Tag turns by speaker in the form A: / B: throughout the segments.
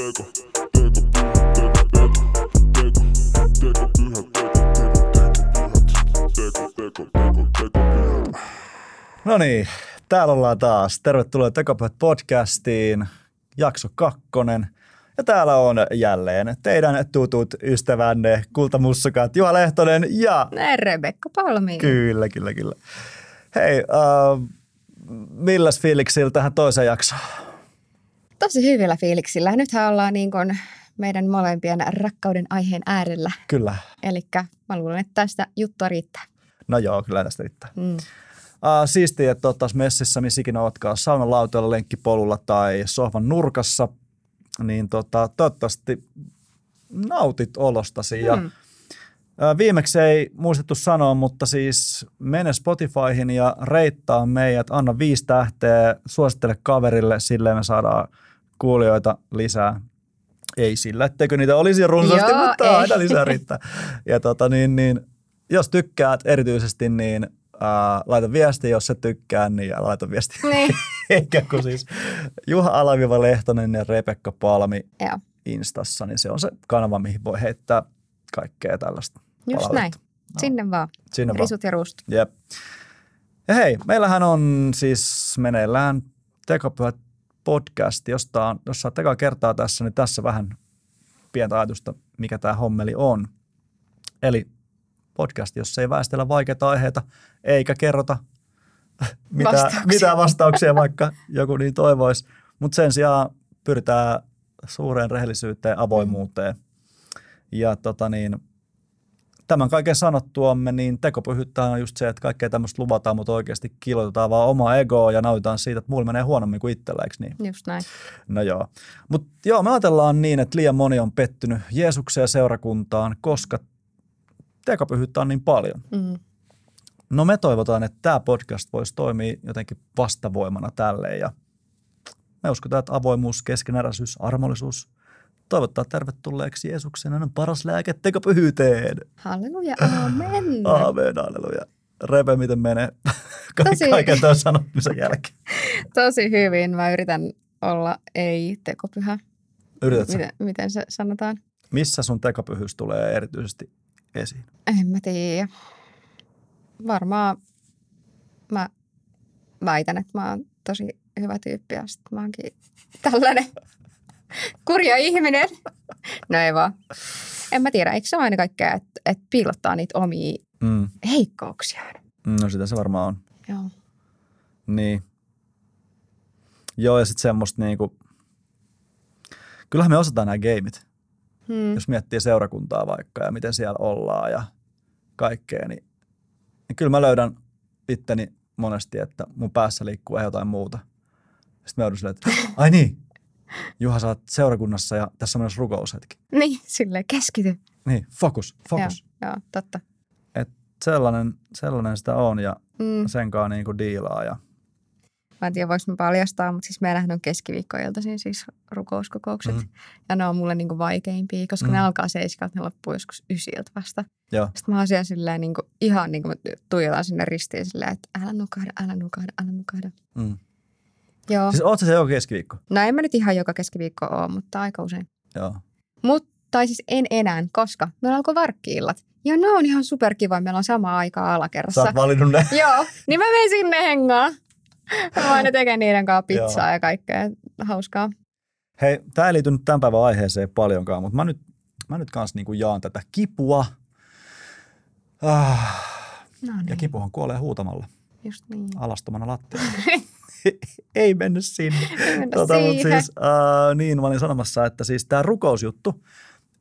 A: No niin, täällä ollaan taas. Tervetuloa Tekopyhät podcastiin, jakso kakkonen. Ja täällä on jälleen teidän tutut ystävänne, kultamussukat Juha Lehtonen ja...
B: Rebekka Palmi.
A: Kyllä, kyllä, kyllä. Hei, uh, milläs fiiliksillä tähän toiseen jaksoon?
B: Tosi hyvillä fiiliksillä. Nythän ollaan niin kuin meidän molempien rakkauden aiheen äärellä.
A: Kyllä.
B: Eli mä luulen, että tästä juttua riittää.
A: No joo, kyllä tästä riittää.
B: Mm.
A: Uh, siistiä, että oot taas messissä, missä ikinä ootkaan, saunan lauteella, lenkkipolulla tai sohvan nurkassa, niin tota, toivottavasti nautit olostasi. Ja,
B: Mm.
A: uh, viimeksi ei muistettu sanoa, mutta siis mene Spotifyhin ja reittaa meidät, anna viisi tähteä, suosittele kaverille, silleen me saadaan kuulijoita lisää. Ei sillä, etteikö niitä olisi runsaasti,
B: Joo,
A: mutta
B: ei.
A: aina lisää riittää. Ja tota, niin, niin, jos tykkäät erityisesti, niin ää, laita viesti, jos et tykkää, niin laita viesti.
B: Niin.
A: Eikä kun siis Juha Alaviva Lehtonen ja Rebekka Palmi
B: Joo,
A: Instassa, niin se on se kanava, mihin voi heittää kaikkea tällaista
B: just
A: palautetta.
B: näin. Sinne vaan.
A: Sinne vaan.
B: Risut ja ruust.
A: Jep. Ja hei, meillähän on siis meneillään Tekopyhät podcast, josta on, jos olet ekaa kertaa tässä, niin tässä vähän pientä ajatusta, mikä tämä hommeli on. Eli podcast, jossa ei väistellä vaikeita aiheita, eikä kerrota mitä,
B: Vastauksia.
A: mitä vastauksia, vaikka joku niin toivoisi. Mutta sen sijaan pyritään suureen rehellisyyteen, avoimuuteen. Ja tota niin, tämän kaiken sanottuamme, niin tekopyhyyttä on just se, että kaikkea tämmöistä luvataan, mutta oikeasti kilotetaan vaan omaa egoa ja nautitaan siitä, että muilla menee huonommin kuin itsellä, eikö niin?
B: Just näin.
A: No joo. Mutta joo, me ajatellaan niin, että liian moni on pettynyt Jeesukseen ja seurakuntaan, koska tekopyhyyttä on niin paljon.
B: Mm.
A: No me toivotaan, että tämä podcast voisi toimia jotenkin vastavoimana tälle ja me uskotaan, että avoimuus, keskeneräisyys, armollisuus toivottaa tervetulleeksi Jeesuksen on paras lääke tekopyhyyteen.
B: Halleluja, amen.
A: Aamen, halleluja. Repe, miten menee Ka-
B: Tosi-
A: kaiken tuon sanottamisen jälkeen?
B: Tosi hyvin. Mä yritän olla ei-tekopyhä.
A: Yritätkö?
B: Miten, miten se sanotaan?
A: Missä sun tekopyhyys tulee erityisesti esiin?
B: En mä tiedä. Varmaan mä väitän, että mä oon tosi hyvä tyyppi ja sit mä oonkin tällainen kurja ihminen. No ei vaan. En mä tiedä, eikö se ole aina kaikkea, että, että piilottaa niitä omia
A: Mm.
B: heikkouksiaan.
A: No sitä se varmaan on.
B: Joo.
A: Niin. Joo, ja sitten semmoista niinku, kyllähän me osataan nämä gameit.
B: Hmm.
A: Jos miettii seurakuntaa vaikka ja miten siellä ollaan ja kaikkea, niin, niin kyllä mä löydän itteni monesti, että mun päässä liikkuu jotain muuta. Sitten mä joudun silleen, että ai niin, Juha, sä oot seurakunnassa ja tässä on myös rukoushetki.
B: Niin, silleen keskity.
A: Niin, fokus, fokus.
B: Joo, joo, totta.
A: Et sellainen, sellainen sitä on ja
B: Mm.
A: senkaan niinku diilaa. Ja,
B: Mä en tiedä, voiko mä paljastaa, mutta siis meillähän on keskiviikkoiltaisin siis rukouskokoukset.
A: Mhm.
B: Mm. Ja ne on mulle niinku vaikeimpia, koska
A: Mhm.
B: mm. ne alkaa seiskalta, ne loppuu joskus ysiltä vasta.
A: joo,
B: Sitten mä oon siellä silleen niinku, ihan niin kuin tuijotan sinne ristiin silleen, että älä nukahda, älä nukahda, älä nukahda.
A: mm.
B: Joo.
A: Siis oot sä se joka keskiviikko?
B: No en mä nyt ihan joka keskiviikko oo, mutta aika usein.
A: Joo.
B: Mutta, tai siis en enää, koska meillä alkoi varkkiillat. Ja ne on ihan superkiva, meillä on sama aikaa
A: Sä
B: alakerrassa.
A: oot valinnut ne.
B: Joo, niin mä menen sinne hengaan. Mä aina tekee niiden kanssa pizzaa
A: Joo.
B: ja kaikkea hauskaa.
A: Hei, tämä ei liity nyt tämän päivän aiheeseen paljonkaan, mutta mä nyt, mä nyt kanssa niinku jaan tätä kipua. Ah,
B: No
A: ja
B: niin,
A: kipuhan kuolee huutamalla
B: just niin.
A: alastomana lattialla. ei mennyt sinne.
B: Ei mennä
A: Tota, mut
B: siihen.
A: siis, äh, niin, mä olin sanomassa, että siis tämä rukousjuttu,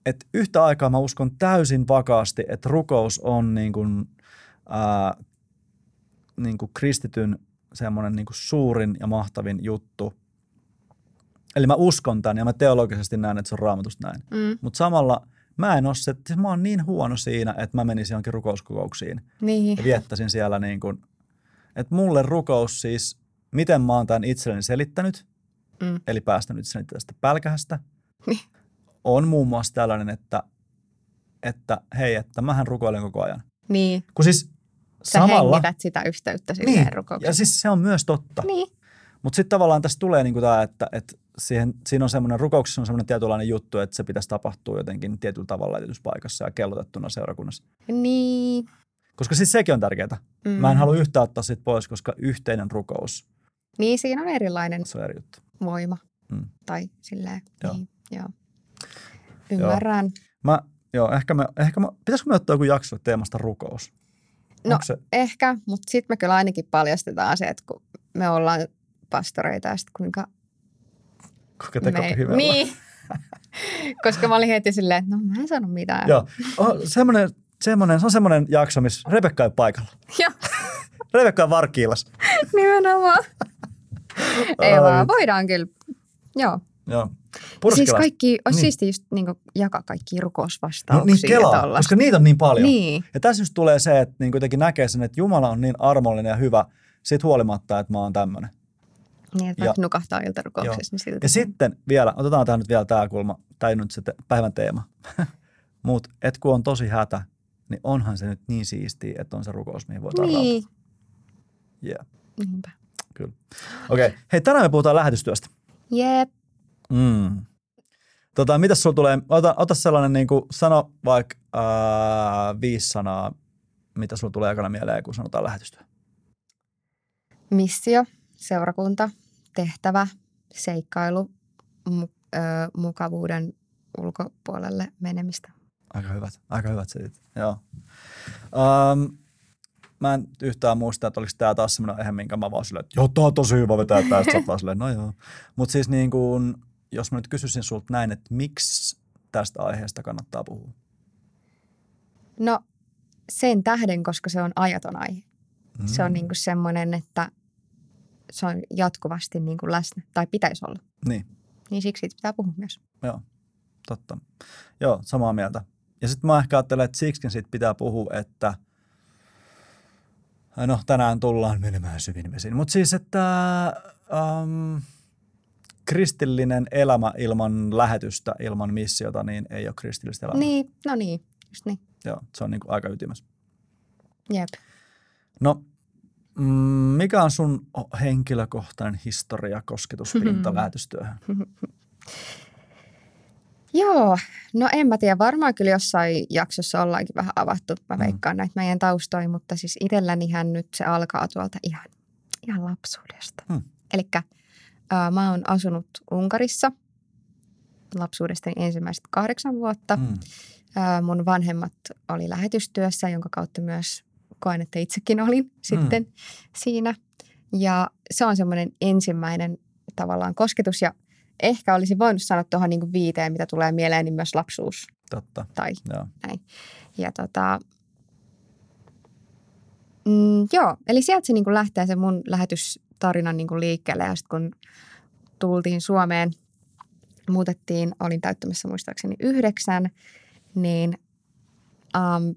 A: että yhtä aikaa mä uskon täysin vakaasti, että rukous on niin kuin, äh, niin kuin kristityn semmoinen niin kuin suurin ja mahtavin juttu. Eli mä uskon tämän ja mä teologisesti näen, että se on raamatusta näin.
B: Mm,
A: Mutta samalla mä en ole se, että siis mä oon niin huono siinä, että mä menisin johonkin rukouskokouksiin
B: niin.
A: ja viettäisin siellä niin kuin, että mulle rukous siis, miten mä oon tämän itselleni selittänyt,
B: Mm.
A: eli päästänyt itseni tästä pälkähästä,
B: Niin.
A: on muun muassa tällainen, että, että hei, että mähän rukoilen koko ajan.
B: Niin,
A: Kun siis
B: sä
A: samalla,
B: hengität sitä yhteyttä silleen
A: niin,
B: niin. rukoukseen.
A: ja siis se on myös totta.
B: Niin,
A: Mutta sitten tavallaan tässä tulee niinku tämä, että, että siihen, siinä on semmoinen, rukouksessa on semmoinen tietynlainen juttu, että se pitäisi tapahtua jotenkin tietyllä tavalla tietyssä paikassa ja kellotettuna seurakunnassa.
B: Niin.
A: Koska siis sekin on tärkeää. Mm. Mä en halua yhtään ottaa siitä pois, koska yhteinen rukous,
B: Niin, siinä on erilainen
A: se on eri juttu.
B: voima.
A: Mm.
B: Tai silleen,
A: Joo.
B: niin, joo. Ymmärrän.
A: Mä, joo, ehkä me, ehkä me, pitäisikö me ottaa joku jakso teemasta rukous?
B: No,
A: Onko se,
B: Ehkä, mutta sitten me kyllä ainakin paljastetaan se, että kun me ollaan pastoreita ja sitten kuinka
A: kuinka teko
B: me...
A: hivellä?
B: Niin. Koska mä olin heti silleen, että no mä en sano mitään.
A: Joo, oh, semmoinen, semmoinen, se on semmoinen jakso, missä Rebekka ei paikalla.
B: Joo,
A: Rebekka on varkkiilas.
B: nimenomaan. Ei vaan,
A: vitsi.
B: voidaan kyllä. Joo.
A: Joo.
B: Siis kaikki, olisi
A: Niin.
B: niin. siistiä just niin jakaa kaikki
A: niin,
B: rukousvastauksia.
A: niin kelaa,
B: ja tollaista.
A: koska niitä on niin paljon.
B: Niin,
A: Ja tässä just tulee se, että niin kuitenkin näkee sen, että Jumala on niin armollinen ja hyvä siitä huolimatta, että mä oon tämmöinen.
B: niin että
A: Ja-
B: vaikka nukahtaa iltarukouksessa, niin silti.
A: Ja sitten vielä, otetaan tähän nyt vielä tämä kulma, tai nyt se te- päivän teema. Mutta et kun on tosi hätä, niin onhan se nyt niin siistiä, että on se rukous, mihin voi tarrautua.
B: Niin,
A: Yeah.
B: niinpä.
A: Kyllä. Okei. Okay. Hei, tänään me puhutaan lähetystyöstä.
B: Jep.
A: Mm. Tota, mitäs sulla tulee? Ota, ota sellainen, niin kuin, sano vaikka äh, viisi sanaa, mitä sulla tulee ekana mieleen, kun sanotaan lähetystyö.
B: Missio, seurakunta, tehtävä, seikkailu, mu- ö, mukavuuden ulkopuolelle menemistä.
A: Aika hyvät, aika hyvät setit. Joo. Um, mä en yhtään muista, että oliko tämä taas semmoinen aihe, minkä mä vaan silleen, että joo, tää on tosi hyvä vetää tästä. Vaan silleen, no joo. Mutta siis niin kuin, jos mä nyt kysyisin sulta näin, että miksi tästä aiheesta kannattaa puhua?
B: No sen tähden, koska se on ajaton aihe.
A: Mm.
B: Se on niinku semmoinen, että se on jatkuvasti niinku läsnä, tai pitäisi olla.
A: Niin,
B: Niin siksi siitä pitää puhua myös.
A: joo, totta. Joo, samaa mieltä. Ja sitten mä ehkä ajattelen, että siksikin siitä pitää puhua, että no tänään tullaan menemään syvin vesiin. Mutta siis, että um, kristillinen elämä ilman lähetystä, ilman missiota, niin ei ole kristillistä elämää.
B: Niin, no niin, just niin.
A: Joo, se on niin kuin aika ytimessä.
B: Jep.
A: No, mm, mikä on sun henkilökohtainen historia, kosketuspinta lähetystyöhön?
B: Joo, no en mä tiedä, varmaan kyllä jossain jaksossa ollaankin vähän avattu, mä
A: Mm.
B: veikkaan näitä meidän taustoja, mutta siis itsellänihän nyt se alkaa tuolta ihan, ihan lapsuudesta.
A: Hmm.
B: Eli mä oon asunut Unkarissa lapsuudestani ensimmäiset kahdeksan vuotta.
A: Mm.
B: Ää, mun vanhemmat oli lähetystyössä, jonka kautta myös koen, että itsekin olin sitten siinä. Ja se on semmoinen ensimmäinen tavallaan kosketus ja ehkä olisin voinut sanoa tuohon niin viiteen, mitä tulee mieleen, niin myös lapsuus
A: Totta,
B: tai
A: joo.
B: ja tota, mm, joo, eli sieltä se niin lähtee se mun lähetystarinan niin liikkeelle ja sitten kun tultiin Suomeen, muutettiin, olin täyttämässä muistaakseni yhdeksän, niin um,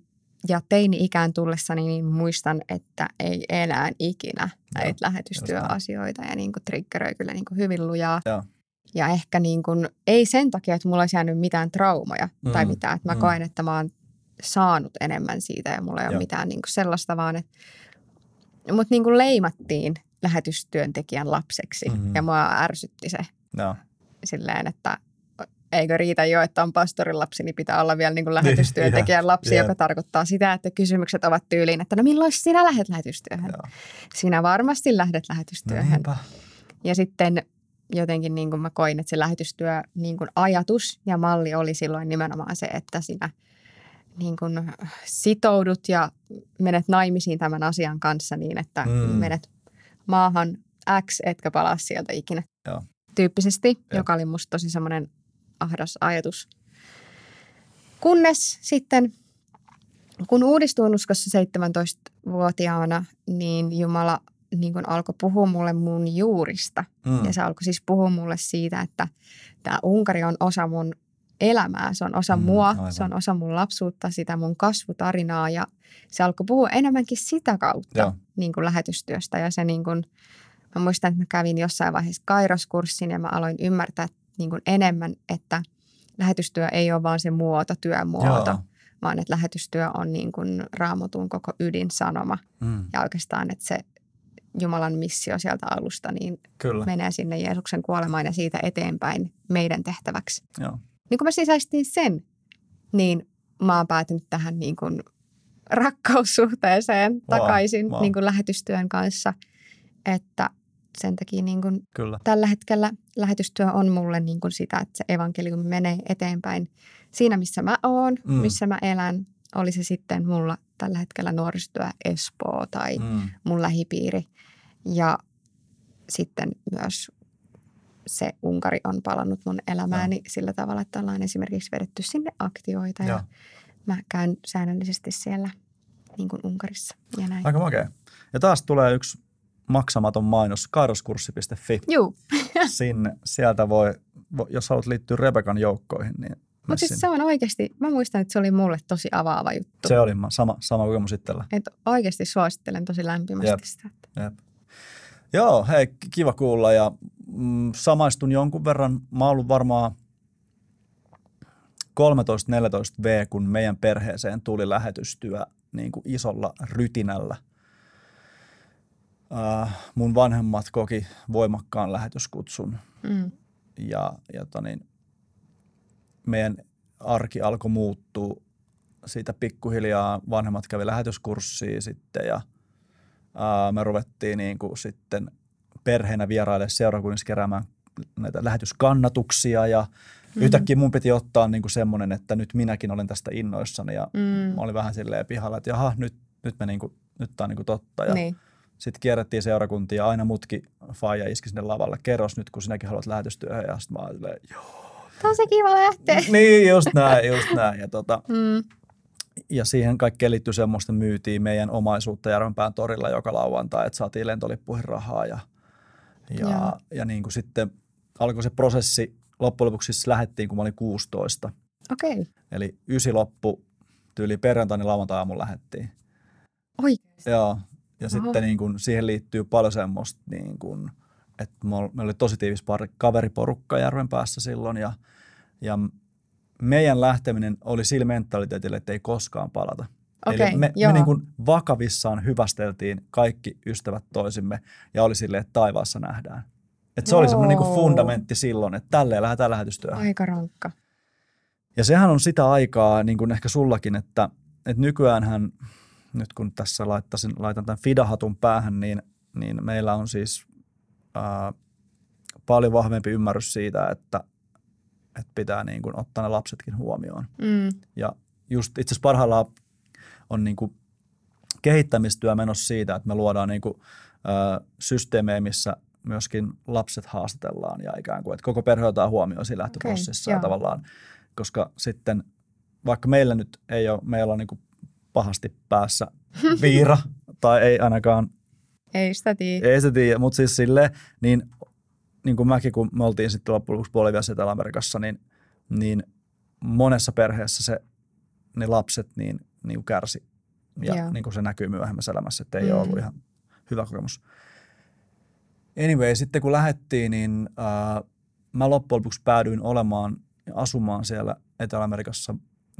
B: ja teini-ikään tullessani niin muistan, että ei enää ikinä näitä lähetystyöasioita ja niin kuin triggeröi kyllä niin kuin hyvin lujaa.
A: Joo.
B: Ja ehkä niin kuin, ei sen takia, että mulla olisi jäänyt mitään traumoja mm. tai mitään. Että mä
A: mm.
B: koen, että mä oon saanut enemmän siitä ja mulla ei ole
A: Joo.
B: mitään niin kuin sellaista, vaan että mut niin kuin leimattiin lähetystyöntekijän lapseksi
A: Mhm.
B: ja mua ärsytti se
A: Joo.
B: silleen, että eikö riitä jo, että on pastorin lapsi, niin pitää olla vielä niin kuin lähetystyöntekijän lapsi,
A: jep.
B: joka tarkoittaa sitä, että kysymykset ovat tyyliin, että no milloin sinä lähdet lähetystyöhön?
A: Joo.
B: Sinä varmasti lähdet
A: No
B: lähetystyöhön.
A: niinpä.
B: Ja sitten jotenkin niin kuin mä koin, että se lähetystyö niin kuin ajatus ja malli oli silloin nimenomaan se, että sinä niin kuin sitoudut ja menet naimisiin tämän asian kanssa niin, että
A: Mm.
B: menet maahan X, etkä palaa sieltä ikinä.
A: Joo.
B: Tyyppisesti,
A: Joo.
B: joka oli musta tosi semmoinen ahdas ajatus. Kunnes sitten, kun uudistuin uskossa 17-vuotiaana, niin Jumala niin kuin alkoi puhua mulle mun juurista.
A: Mm.
B: Ja se alkoi siis puhua mulle siitä, että tämä Unkari on osa mun elämää, se on osa
A: Mm,
B: mua,
A: aivan.
B: se on osa mun lapsuutta, sitä mun kasvutarinaa ja se alkoi puhua enemmänkin sitä kautta
A: Joo.
B: niin kuin lähetystyöstä ja se niin kuin, mä muistan, että mä kävin jossain vaiheessa kairoskurssin ja mä aloin ymmärtää niin kuin enemmän, että lähetystyö ei ole vaan se muoto, työmuoto,
A: Joo.
B: vaan että lähetystyö on niin kuin raamatun koko ydinsanoma
A: Mm.
B: ja oikeastaan, että se Jumalan missio sieltä alusta, niin
A: Kyllä.
B: menee sinne Jeesuksen kuolemaan ja siitä eteenpäin meidän tehtäväksi.
A: Joo.
B: Niin kun mä sisäistin sen, niin mä oon päätynyt tähän niin kuin rakkaussuhteeseen
A: Wow,
B: takaisin
A: wow.
B: niin kuin lähetystyön kanssa, että sen takia niin kuin
A: Kyllä.
B: tällä hetkellä lähetystyö on mulle niin kuin sitä, että se evankeliumi menee eteenpäin siinä, missä mä oon,
A: Mm.
B: missä mä elän. Oli se sitten mulla tällä hetkellä nuorisotyö Espoo tai mm. Mun lähipiiri. Ja sitten myös se Unkari on palannut mun elämääni ja. sillä tavalla, että ollaan esimerkiksi vedetty sinne aktioita ja, ja mä käyn säännöllisesti siellä niin kuin Unkarissa ja näin.
A: Aika makea. Ja taas tulee yksi maksamaton mainos, kairoskurssi.fi.
B: Juu,
A: Sinne, sieltä voi, vo- jos haluat liittyä Rebekan joukkoihin, niin
B: mutta siis se on oikeasti, mä muistan, että se oli mulle tosi avaava juttu.
A: se oli ma- sama, sama kokemus itsellä.
B: Että oikeasti suosittelen tosi lämpimästi
A: Jep.
B: sitä. että-
A: Jep. Joo, hei, ki- kiva kuulla ja mm, samaistun jonkun verran. Mä oon ollut varmaan 13-14 V, kun meidän perheeseen tuli lähetystyö niin kuin isolla rytinällä. Äh, mun vanhemmat koki voimakkaan lähetyskutsun
B: Mm.
A: ja, ja tota niin, meidän arki alkoi muuttua siitä pikkuhiljaa. Vanhemmat kävi lähetyskurssia sitten ja ää, me ruvettiin niin kuin sitten perheenä vieraille seurakunnissa keräämään näitä lähetyskannatuksia ja mm. yhtäkkiä mun piti ottaa niin kuin semmoinen, että nyt minäkin olen tästä innoissani ja
B: Mm.
A: mä olin vähän silleen pihalla, että jaha, nyt, nyt, me niin kuin, nyt tää on niin kuin totta. Ja
B: Niin.
A: sitten kierrettiin seurakuntia ja aina mutki faija iski sinne lavalle. Kerros nyt, kun sinäkin haluat lähetystyöhön. Ja sitten mä olin silleen, joo.
B: Se kiva lähteä.
A: niin, just näin, just näin. Ja, tota,
B: Mm.
A: ja siihen kaikkeen liittyy semmoista, myytiin meidän omaisuutta Järvenpään torilla joka lauantai, että saatiin lentolippuihin rahaa. Ja, ja,
B: Joo.
A: ja niin kuin sitten alkoi se prosessi, loppujen lopuksi siis lähdettiin, kun mä olin 16.
B: Okei. Okay.
A: Eli ysi loppu, tyyli perjantaina lauantai-aamulla lähdettiin.
B: Oikeasti.
A: Joo, ja
B: Oho.
A: sitten niin kun, siihen liittyy paljon semmoista, niin kun, että me oli tosi tiivis pari, kaveriporukka järven päässä silloin ja, ja meidän lähteminen oli sillä mentaliteetillä, että ei koskaan palata.
B: Okei,
A: Eli me,
B: joo.
A: me niin kun vakavissaan hyvästeltiin kaikki ystävät toisimme ja oli silleen, että taivaassa nähdään. Et se oli semmoinen niin
B: Wow.
A: fundamentti silloin, että tälleen lähdetään lähetystyöhön.
B: Aika rankka.
A: Ja sehän on sitä aikaa, niin kuin ehkä sullakin, että, että nykyäänhän, nyt kun tässä laittaisin, laitan tämän Fidahatun päähän, niin, niin meillä on siis ää, paljon vahvempi ymmärrys siitä, että, että pitää niin kuin ottaa ne lapsetkin huomioon.
B: Mm.
A: Ja just itse asiassa parhaillaan on niin kuin kehittämistyö menossa siitä, että me luodaan niin kuin, ää, systeemejä, missä myöskin lapset haastatellaan ja ikään kuin, että koko perhe otetaan huomioon siinä lähtöprosessissa ja
B: joo.
A: tavallaan, koska sitten vaikka meillä nyt ei ole, meillä on niin kuin pahasti päässä viira tai ei ainakaan,
B: Ei sitä tiedä.
A: ei se tiedä, mutta siis silleen, niin, niin kuin mäkin, kun me oltiin sitten loppujen lopuksi Boliviassa Etelä-Amerikassa, niin, niin monessa perheessä se, ne lapset niin, niin kuin kärsi. Ja
B: Joo.
A: niin kuin se näkyy myöhemmässä elämässä, että ei mm. ole ollut ihan hyvä kokemus. Anyway, sitten kun lähdettiin, niin äh, mä loppujen lopuksi päädyin olemaan ja asumaan siellä Etelä-Amerikassa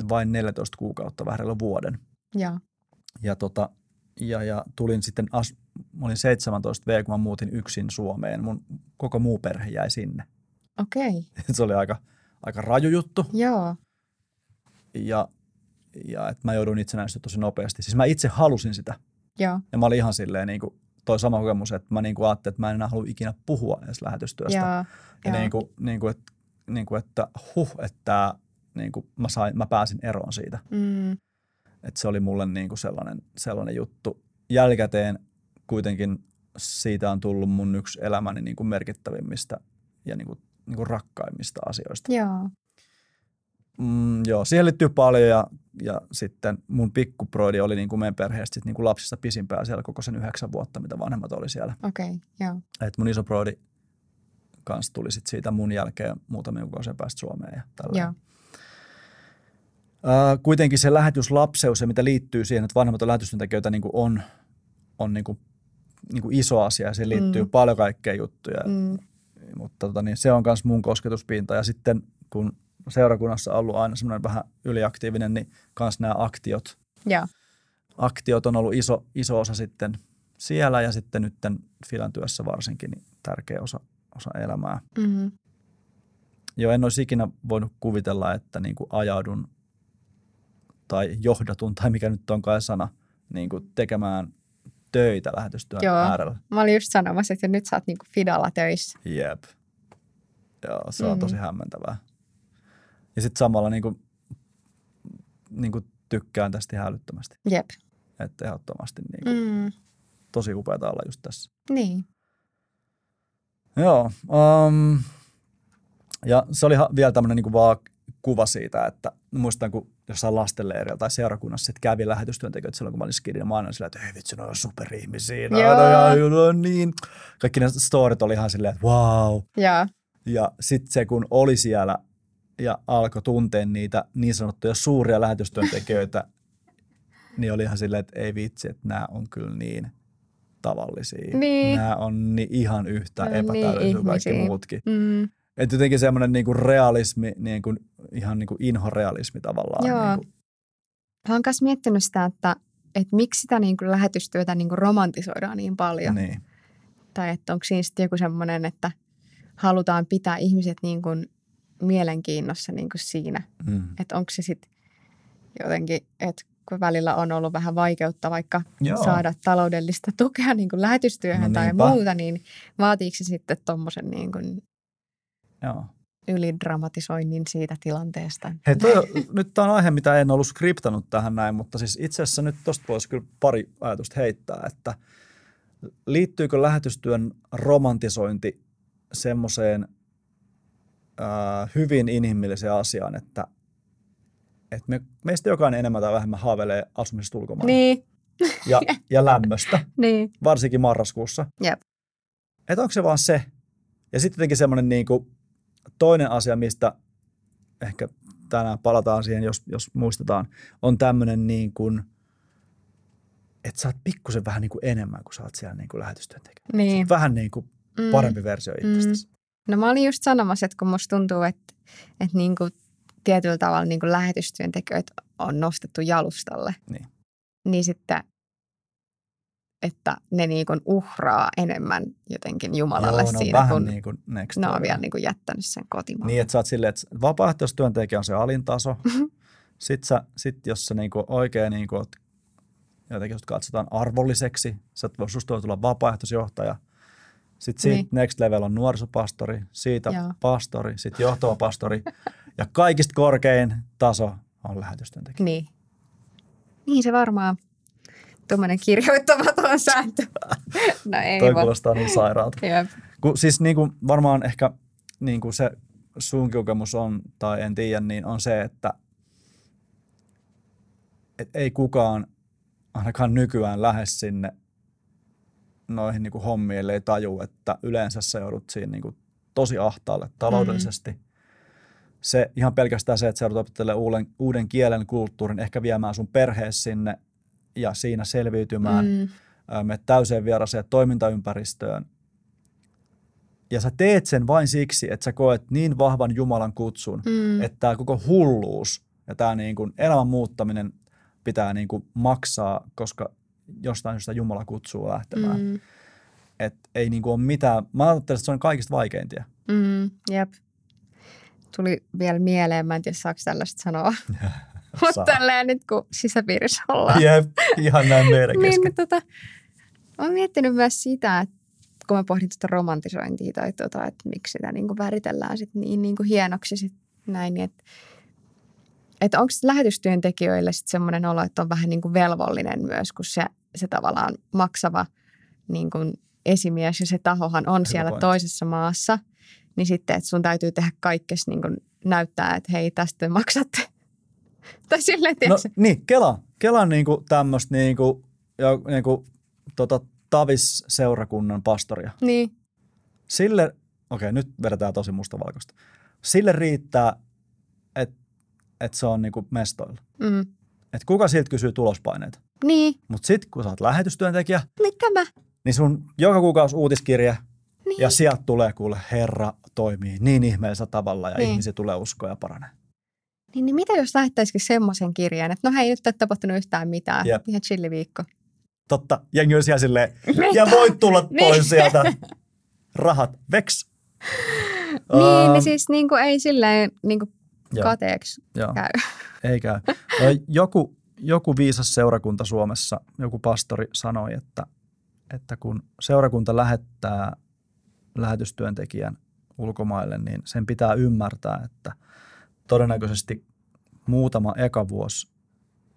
A: vain 14 kuukautta, vähän vuoden.
B: Joo.
A: Ja, tota, ja, ja tulin sitten, as, mä olin 17 V, kun mä muutin yksin Suomeen. Mun koko muu perhe jäi sinne.
B: Okei. Okay.
A: Se oli aika, aika raju juttu.
B: Joo.
A: Ja, ja että mä joudun itsenäistyä tosi nopeasti. Siis mä itse halusin sitä.
B: Joo.
A: Ja mä olin ihan silleen niin kuin, toi sama kokemus, että mä niin kuin ajattelin, että mä en enää halua ikinä puhua edes lähetystyöstä.
B: Joo.
A: ja niin kuin, niin kuin, että, niin kuin, että huh, että niin kuin mä, sain, mä pääsin eroon siitä.
B: Mm.
A: Että se oli mulle niin kuin sellainen, sellainen juttu. Jälkikäteen kuitenkin siitä on tullut mun yksi elämäni niin kuin merkittävimmistä ja niin kuin, niin kuin rakkaimmista asioista.
B: Joo.
A: Mm, joo, siihen liittyy paljon ja, ja sitten mun pikkuproidi oli niin kuin meidän perheestä sit niin kuin lapsista pisimpää siellä koko sen yhdeksän vuotta, mitä vanhemmat oli siellä.
B: Okei. Okay. Joo.
A: Et mun iso broidi kanssa tuli sit siitä mun jälkeen muutamia kuukausia päästä Suomeen ja tällä.
B: Joo.
A: Ää, kuitenkin se lähetyslapseus ja mitä liittyy siihen, että vanhemmat on lähetystyöntekijöitä, niin kuin on, on niin kuin, niin kuin iso asia ja siihen liittyy
B: Mm.
A: paljon kaikkea juttuja. Mm. Mutta tota, niin se on myös mun kosketuspinta. Ja sitten kun seurakunnassa on ollut aina semmoinen vähän yliaktiivinen, niin myös nämä aktiot.
B: Joo.
A: Aktiot on ollut iso, iso osa sitten siellä ja sitten nyt filan työssä varsinkin niin tärkeä osa, osa elämää.
B: Mm.
A: Joo, en olisi ikinä voinut kuvitella, että niin kuin ajaudun tai johdatun tai mikä nyt onkaan sana, niin kuin tekemään töitä lähetystyön
B: Joo.
A: äärellä.
B: Mä olin just sanomassa, että nyt sä oot niinku Fidalla töissä.
A: Jep. Joo, se on
B: Mm.
A: tosi hämmentävää. Ja sitten samalla niin kuin, niin kuin tykkään tästä ihan älyttömästi.
B: Jep.
A: Että ehdottomasti niin kuin,
B: Mm.
A: tosi upeata olla just tässä.
B: Niin.
A: Joo. Um, ja se oli vielä tämmöinen niin vaan kuva siitä, että muistan, kun jossain lastenleirillä tai seurakunnassa sit kävi lähetystyöntekijöitä silloin, kun mä olin skidin, ja mä aina sillä, että hei vitsi, ne on superihmisiä, ihan- ne on niin. Kaikki ne storit oli ihan silleen, että wow.
B: Joo.
A: Ja sitten se, kun oli siellä ja alkoi tuntea niitä niin sanottuja suuria lähetystyöntekijöitä, niin oli ihan silleen, että ei vitsi, että nämä on kyllä niin tavallisia.
B: Niin.
A: Nämä on niin ihan yhtä
B: on niin
A: epätäydellisiä kuin kaikki muutkin.
B: Mm.
A: Että jotenkin semmoinen niinku realismi, niinku, ihan niinku inhorealismi tavallaan.
B: Joo.
A: Niinku,
B: Mä oon myös miettinyt sitä, että, että miksi sitä niin kuin lähetystyötä niin kuin romantisoidaan niin paljon.
A: niin.
B: Tai että onko siinä sitten joku semmoinen, että halutaan pitää ihmiset niin kuin mielenkiinnossa niin kuin siinä.
A: Mm.
B: Että onko se sitten jotenkin, että kun välillä on ollut vähän vaikeutta vaikka
A: Joo.
B: saada taloudellista tukea niin kuin lähetystyöhön
A: No
B: tai
A: niinpä.
B: muuta, niin vaatiiko se sitten tuommoisen niin kuin
A: Joo.
B: ylidramatisoinnin siitä tilanteesta?
A: Hei, toi, nyt tämä on aihe, mitä en ollut skriptanut tähän näin, mutta siis itse asiassa nyt tuosta voisi kyllä pari ajatusta heittää, että liittyykö lähetystyön romantisointi semmoiseen äh, hyvin inhimilliseen asiaan, että, että me, meistä jokainen enemmän tai vähemmän haaveilee asumisesta ulkomailla
B: Niin,
A: ja, ja lämmöstä,
B: niin.
A: varsinkin marraskuussa.
B: Jep.
A: Että onko se vaan se? Ja sitten jotenkin semmoinen niin kuin toinen asia, mistä ehkä tänään palataan siihen, jos, jos muistetaan, on tämmöinen niin kuin, että sä oot pikkusen vähän niin kuin enemmän, kuin sä oot siellä niin kuin lähetystyöntekijä.
B: niin.
A: Vähän niin kuin parempi versio itsestäsi.
B: No mä olin just sanomassa, että kun musta tuntuu, että, että niin kuin tietyllä tavalla niin kuin lähetystyöntekijöitä on nostettu jalustalle,
A: Niin.
B: niin sitten, että ne niin kuin uhraa enemmän jotenkin Jumalalle
A: Joo, ne on
B: siinä,
A: vähän
B: kun
A: niin kuin next
B: ne on vielä niin kuin jättänyt sen kotimaan.
A: Niin, että sä oot silleen, että vapaaehtoistyöntekijä on se alintaso.
B: Mhm.
A: Sitten sä, sit jos sä niinku oikein niinku oot, jotenkin sut katsotaan arvolliseksi, sä oot, susta voi tulla vapaaehtoisjohtaja. Sitten siitä
B: Niin.
A: next level on nuorisopastori, siitä
B: Joo.
A: pastori, sitten johtava pastori. ja kaikista korkein taso on lähetystyöntekijä.
B: Niin. Niin se varmaan, tuommoinen kirjoittamaton sääntö. No ei
A: Toi kuulostaa niin sairaalta.
B: Jep.
A: Kun, siis niin kuin varmaan ehkä niin kuin se sun kokemus on, tai en tiedä, niin on se, että et ei kukaan ainakaan nykyään lähde sinne noihin niin kuin hommiin, ellei taju, että yleensä sä joudut siinä niin kuin tosi ahtaalle taloudellisesti. Mm. Se ihan pelkästään se, että sä joudut opettelemaan uuden, uuden kielen, kulttuurin, ehkä viemään sun perhees sinne ja siinä selviytymään. Mm menet täyseen vieraseen toimintaympäristöön. Ja sä teet sen vain siksi, että sä koet niin vahvan Jumalan kutsun,
B: Mm.
A: että tämä koko hulluus ja tämä niin kuin elämän muuttaminen pitää niin kuin maksaa, koska jostain syystä Jumala kutsuu lähtemään. Mm. Että ei niin kuin ole mitään, mä ajattelen, että se on kaikista vaikeintia.
B: Mm. Jep. Tuli vielä mieleen, mä en tiedä saako tällaista sanoa. Mutta tälleen nyt kun sisäpiirissä ollaan.
A: Jep, ihan näin meidän
B: niin,
A: kesken.
B: niin, tota, olen miettinyt myös sitä, että kun mä pohdin tuota romantisointia tai tota, että miksi sitä niin kuin väritellään sit niin, niin kuin hienoksi sit näin, niin että, että onko lähetystyöntekijöille sitten semmoinen olo, että on vähän niin kuin velvollinen myös, kun se, se tavallaan maksava niin kuin esimies ja se tahohan on
A: Hyvä
B: siellä
A: pointti.
B: toisessa maassa, niin sitten, että sun täytyy tehdä kaikkes niin kuin näyttää, että hei, tästä te maksatte. tai silleen,
A: No niin, Kela. Kela niinku tämmöistä niinku, jo, niinku, tota, Tavis-seurakunnan pastoria.
B: Niin,
A: Sille, okei nyt vedetään tosi mustavalkoista. Sille riittää, että et se on niinku mestoilla.
B: mm.
A: Et kuka siltä kysyy tulospaineita.
B: niin,
A: Mutta sitten kun sä oot lähetystyöntekijä,
B: niin tämä.
A: niin sun joka kuukausi uutiskirje
B: Niin.
A: ja sieltä tulee kuule Herra toimii niin ihmeellisellä tavalla ja
B: Niin.
A: ihmisiä tulee uskoa ja paranee.
B: Niin, niin mitä jos lähettäisikin semmoisen kirjeen, että no hei, nyt ei tapahtunut yhtään mitään.
A: Jep.
B: Ihan chilliviikko.
A: totta, jengi olisi ihan silleen,
B: Mitä?
A: ja voit tulla pois sieltä. Rahat, veks.
B: Niin, niin siis niin kuin ei silleen niin kuin kateeksi
A: Joo.
B: käy.
A: Ei käy. Joku, joku viisas seurakunta Suomessa, joku pastori sanoi, että, että kun seurakunta lähettää lähetystyöntekijän ulkomaille, niin sen pitää ymmärtää, että todennäköisesti muutama eka vuosi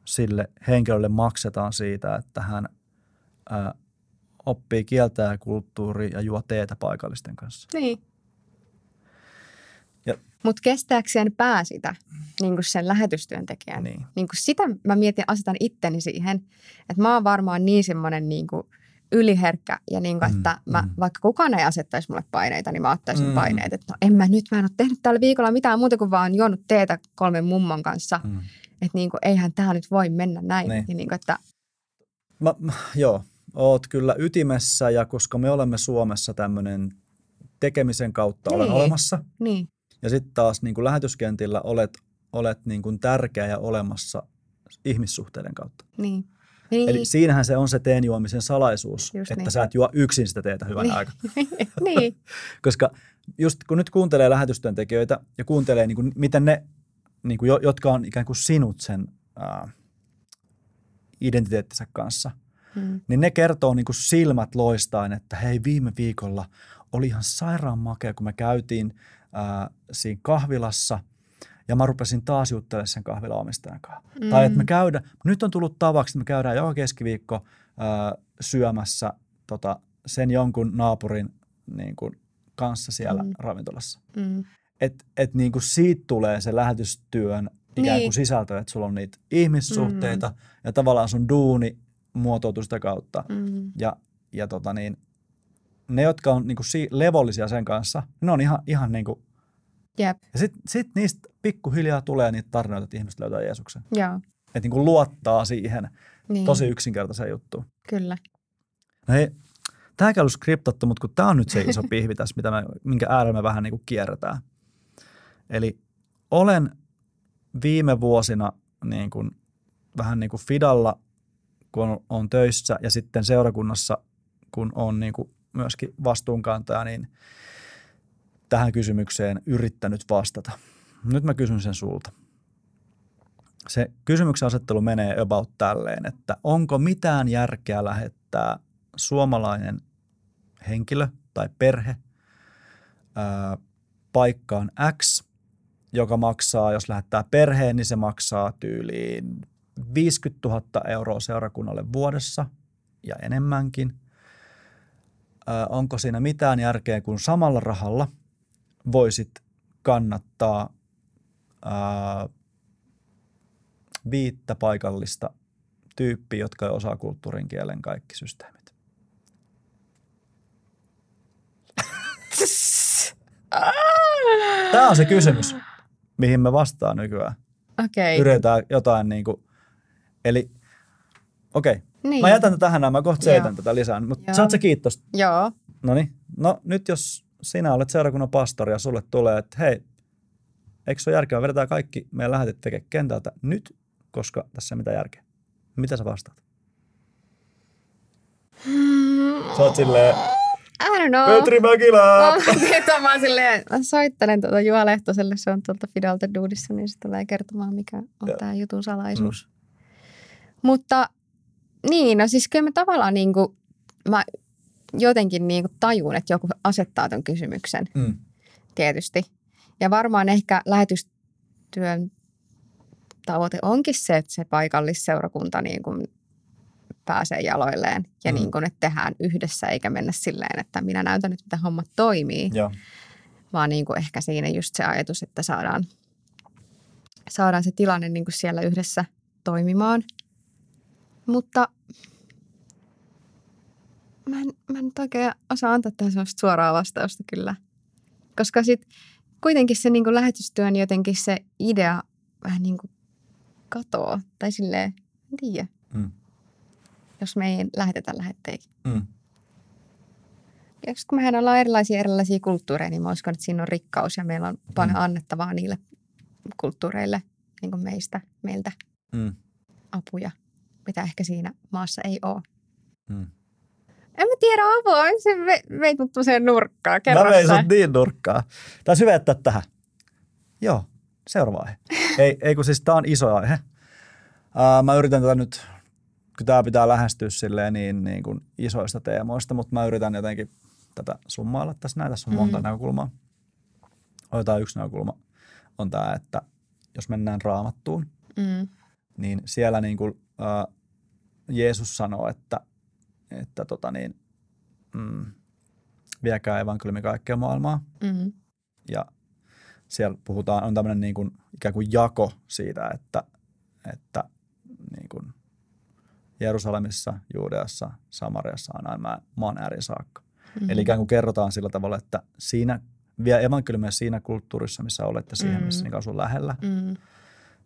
A: sille henkilölle maksetaan siitä, että hän ää, oppii kieltä ja kulttuuria ja juo teetä paikallisten kanssa.
B: Niin. Mutta kestääkö sen pää sitä, niin kuin sen lähetystyöntekijän?
A: Niin.
B: Niin kuin sitä mä mietin, asetan itteni siihen, että mä oon varmaan niin semmoinen niin kuin yliherkkä ja niin kuin,
A: Mm,
B: että mä,
A: mm.
B: vaikka kukaan ei asettaisi mulle paineita, niin mä ottaisin
A: Mm.
B: mm. paineet. Että no en mä nyt, mä en ole tehnyt tällä viikolla mitään muuta kuin vaan juonut teetä kolmen mummon kanssa.
A: Mm.
B: Että niin kuin, eihän tämä nyt voi mennä näin.
A: Niin.
B: Ja niin kuin, että
A: Mä, mä, joo, oot kyllä ytimessä ja koska me olemme Suomessa tämmöinen tekemisen kautta olen
B: Niin.
A: olemassa.
B: niin,
A: Ja sitten taas niin kuin lähetyskentillä olet, olet niin kuin tärkeä ja olemassa ihmissuhteiden kautta.
B: niin. Niin,
A: Eli siinähän se on se teen juomisen salaisuus,
B: Just
A: että
B: niin.
A: sä et juo yksin sitä teetä hyvän
B: Niin.
A: aika.
B: niin,
A: Koska just kun nyt kuuntelee lähetystyöntekijöitä ja kuuntelee, niin kuin, miten ne, niin kuin, jo- jotka on ikään kuin sinut sen ää, identiteettinsä kanssa,
B: mm,
A: niin ne kertoo niin kuin silmät loistaen, että hei viime viikolla oli ihan sairaan makea, kun me käytiin ää, siinä kahvilassa ja mä rupesin taas juttelemaan sen kahvilan omistajan kanssa. Mm. Tai että me käydään, nyt on tullut tavaksi, että me käydään joka keskiviikko ää, syömässä tota, sen jonkun naapurin niin kuin, kanssa siellä mm. Ravintolassa.
B: mm,
A: Että et, niin kuin siitä tulee se lähetystyön ikään kuin
B: Niin.
A: sisältö, että sulla on niitä ihmissuhteita mm. ja tavallaan sun duuni muotoutuu sitä kautta.
B: mm,
A: Ja, ja tota niin, ne, jotka on niin kuin si- levollisia sen kanssa, ne on ihan, ihan niin kuin,
B: jep,
A: ja sitten sit niistä pikkuhiljaa tulee niitä tarinoita, että ihmiset löytää Jeesuksen.
B: joo,
A: Että niin kuin luottaa siihen
B: niin,
A: tosi yksinkertaiseen juttuun.
B: kyllä.
A: No hei, tämäkin ollut skriptattu, mutta kun tämä on nyt se iso pihvi tässä, mitä me, minkä äärellä me vähän niin kuin kierretään. Eli olen viime vuosina niin kuin, vähän niin kuin Fidalla, kun on, on töissä ja sitten seurakunnassa, kun on niin kuin myöskin vastuunkantaja, niin tähän kysymykseen yrittänyt vastata. Nyt mä kysyn sen sulta. Se kysymyksen asettelu menee about tälleen, että onko mitään järkeä lähettää suomalainen henkilö tai perhe ää, paikkaan X, joka maksaa, jos lähettää perheen, niin se maksaa tyyliin 50 000 euroa seurakunnalle vuodessa ja enemmänkin. Ää, onko siinä mitään järkeä, kun samalla rahalla voisit kannattaa ää, viittä paikallista tyyppiä, jotka osaa kulttuurin kielen kaikki systeemit. Tämä on se kysymys, mihin me vastaan nykyään.
B: Okei,
A: Yritetään jotain niin kuin, eli okei, okay.
B: niin.
A: mä jätän tätä tähän näin, mä kohta selitän
B: Joo.
A: tätä lisää, mutta saat sä kiitos.
B: Joo,
A: No niin, no nyt jos sinä olet seurakunnan pastori ja sulle tulee, että hei, eikö se ole järkevää, vedetään kaikki meidän lähetet tekemään kentältä nyt, koska tässä ei mitään järkeä. Mitä sä vastaat? Sä oot silleen,
B: I don't know.
A: Petri Mäkilä!
B: Mä, mä, silleen, mä soittelen tuota Juha Lehtoselle, se on tuolta Fidalta Duudissa, niin se tulee kertomaan, mikä on tämä jutun salaisuus. Mm. Mutta niin, no siis kyllä mä tavallaan niin kuin, mä jotenkin niin kuin tajun, että joku asettaa ton kysymyksen
A: Mm.
B: tietysti. Ja varmaan ehkä lähetystyön tavoite onkin se, että se paikallisseurakunta niin kuin pääsee jaloilleen ja
A: Mm.
B: niin kuin, että tehdään yhdessä eikä mennä silleen, että minä näytän nyt, miten hommat toimii
A: Joo.
B: vaan niin kuin ehkä siinä just se ajatus, että saadaan, saadaan se tilanne niin kuin siellä yhdessä toimimaan. Mutta mä en, mä en oikein osaa antaa tähän sellaista suoraa vastausta kyllä. Koska sitten kuitenkin se niin kuin lähetystyön jotenkin se idea vähän niin kuin katoo. Tai silleen, en tiedä,
A: Mm.
B: jos me ei lähetetä lähetteihin.
A: Mm.
B: Ja kun mehän ollaan erilaisia erilaisia kulttuureja, niin mä uskon, että siinä on rikkaus ja meillä on paljon
A: Mm.
B: annettavaa niille kulttuureille, niin kuin meistä, meiltä
A: Mm.
B: apuja, mitä ehkä siinä maassa ei ole.
A: Hmm.
B: En mä tiedä miksi se ve, veit mut toiseen nurkkaan. Kerro
A: Mä vein sut niin nurkkaan. Taisi hyvä jättää tähän. Joo, seuraava aihe. ei, ei kun siis tää on iso aihe. Uh, mä yritän tätä nyt, kun tää pitää lähestyä silleen niin, niin kuin isoista teemoista, mutta mä yritän jotenkin tätä summailla tässä näin. Tässä on monta
B: Mm.
A: näkökulmaa. Otetaan yksi näkökulma. On tämä, että jos mennään raamattuun,
B: Mm.
A: niin siellä niin kuin, uh, Jeesus sanoo, että, että tota niin, mm, viekää evankeliumi kaikkea maailmaa.
B: Mm.
A: Ja siellä puhutaan, on tämmöinen niin kuin, ikään kuin jako siitä, että, että niin kuin Jerusalemissa, Juudeassa, Samariassa on aina maan ääriin saakka.
B: Mm.
A: Eli ikään kuin kerrotaan sillä tavalla, että siinä vie evankeliumia siinä kulttuurissa, missä olette siihen, missä
B: Mm.
A: niin asuu lähellä.
B: Mm.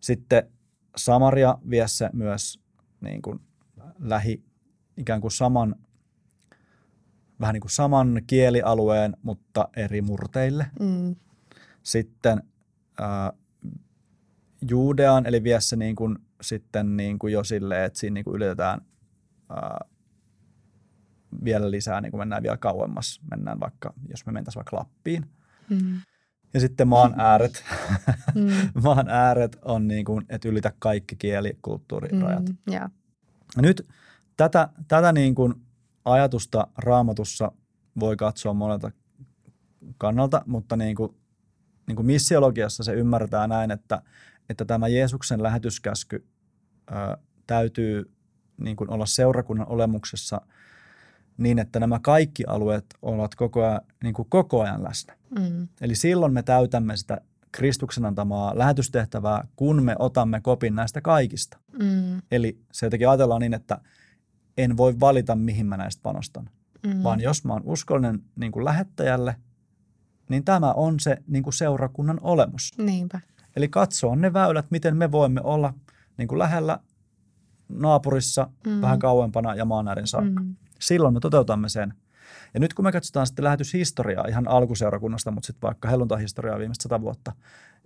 A: Sitten Samaria vie se myös niin kuin lähi, ikään kuin saman, vähän niin kuin saman kielialueen, mutta eri murteille.
B: Mm.
A: Sitten ää, Juudeaan, eli vie se niin kuin, sitten niin kuin jo silleen, että siinä niin kuin ylitetään ää, vielä lisää, niin kuin mennään vielä kauemmas. Mennään vaikka, jos me mentäisiin vaikka Lappiin.
B: Mm.
A: Ja sitten maan ääret.
B: Mm.
A: maan ääret on niin kuin, että ylitä kaikki kieli, kulttuurirajat.
B: Mm.
A: Ja nyt tätä, tätä niin kuin ajatusta raamatussa voi katsoa monelta kannalta, mutta niin kuin, niin kuin missiologiassa se ymmärretään näin, että, että tämä Jeesuksen lähetyskäsky ö, täytyy niin kuin olla seurakunnan olemuksessa niin, että nämä kaikki alueet ovat koko ajan, niin kuin koko ajan läsnä.
B: Mm.
A: Eli silloin me täytämme sitä Kristuksen antamaa lähetystehtävää, kun me otamme kopin näistä kaikista.
B: Mm.
A: Eli se jotenkin ajatellaan niin, että en voi valita, mihin mä näistä panostan.
B: Mm.
A: Vaan jos mä oon uskollinen niin kuin lähettäjälle, niin tämä on se niin kuin seurakunnan olemus.
B: Niinpä.
A: Eli katsoa ne väylät, miten me voimme olla niin kuin lähellä naapurissa,
B: Mm.
A: vähän kauempana ja maan äärin saakka.
B: Mm.
A: Silloin me toteutamme sen. Ja nyt kun me katsotaan sitten lähetyshistoriaa ihan alkuseurakunnasta, mutta sitten vaikka helluntahistoriaa viimeistä sata vuotta,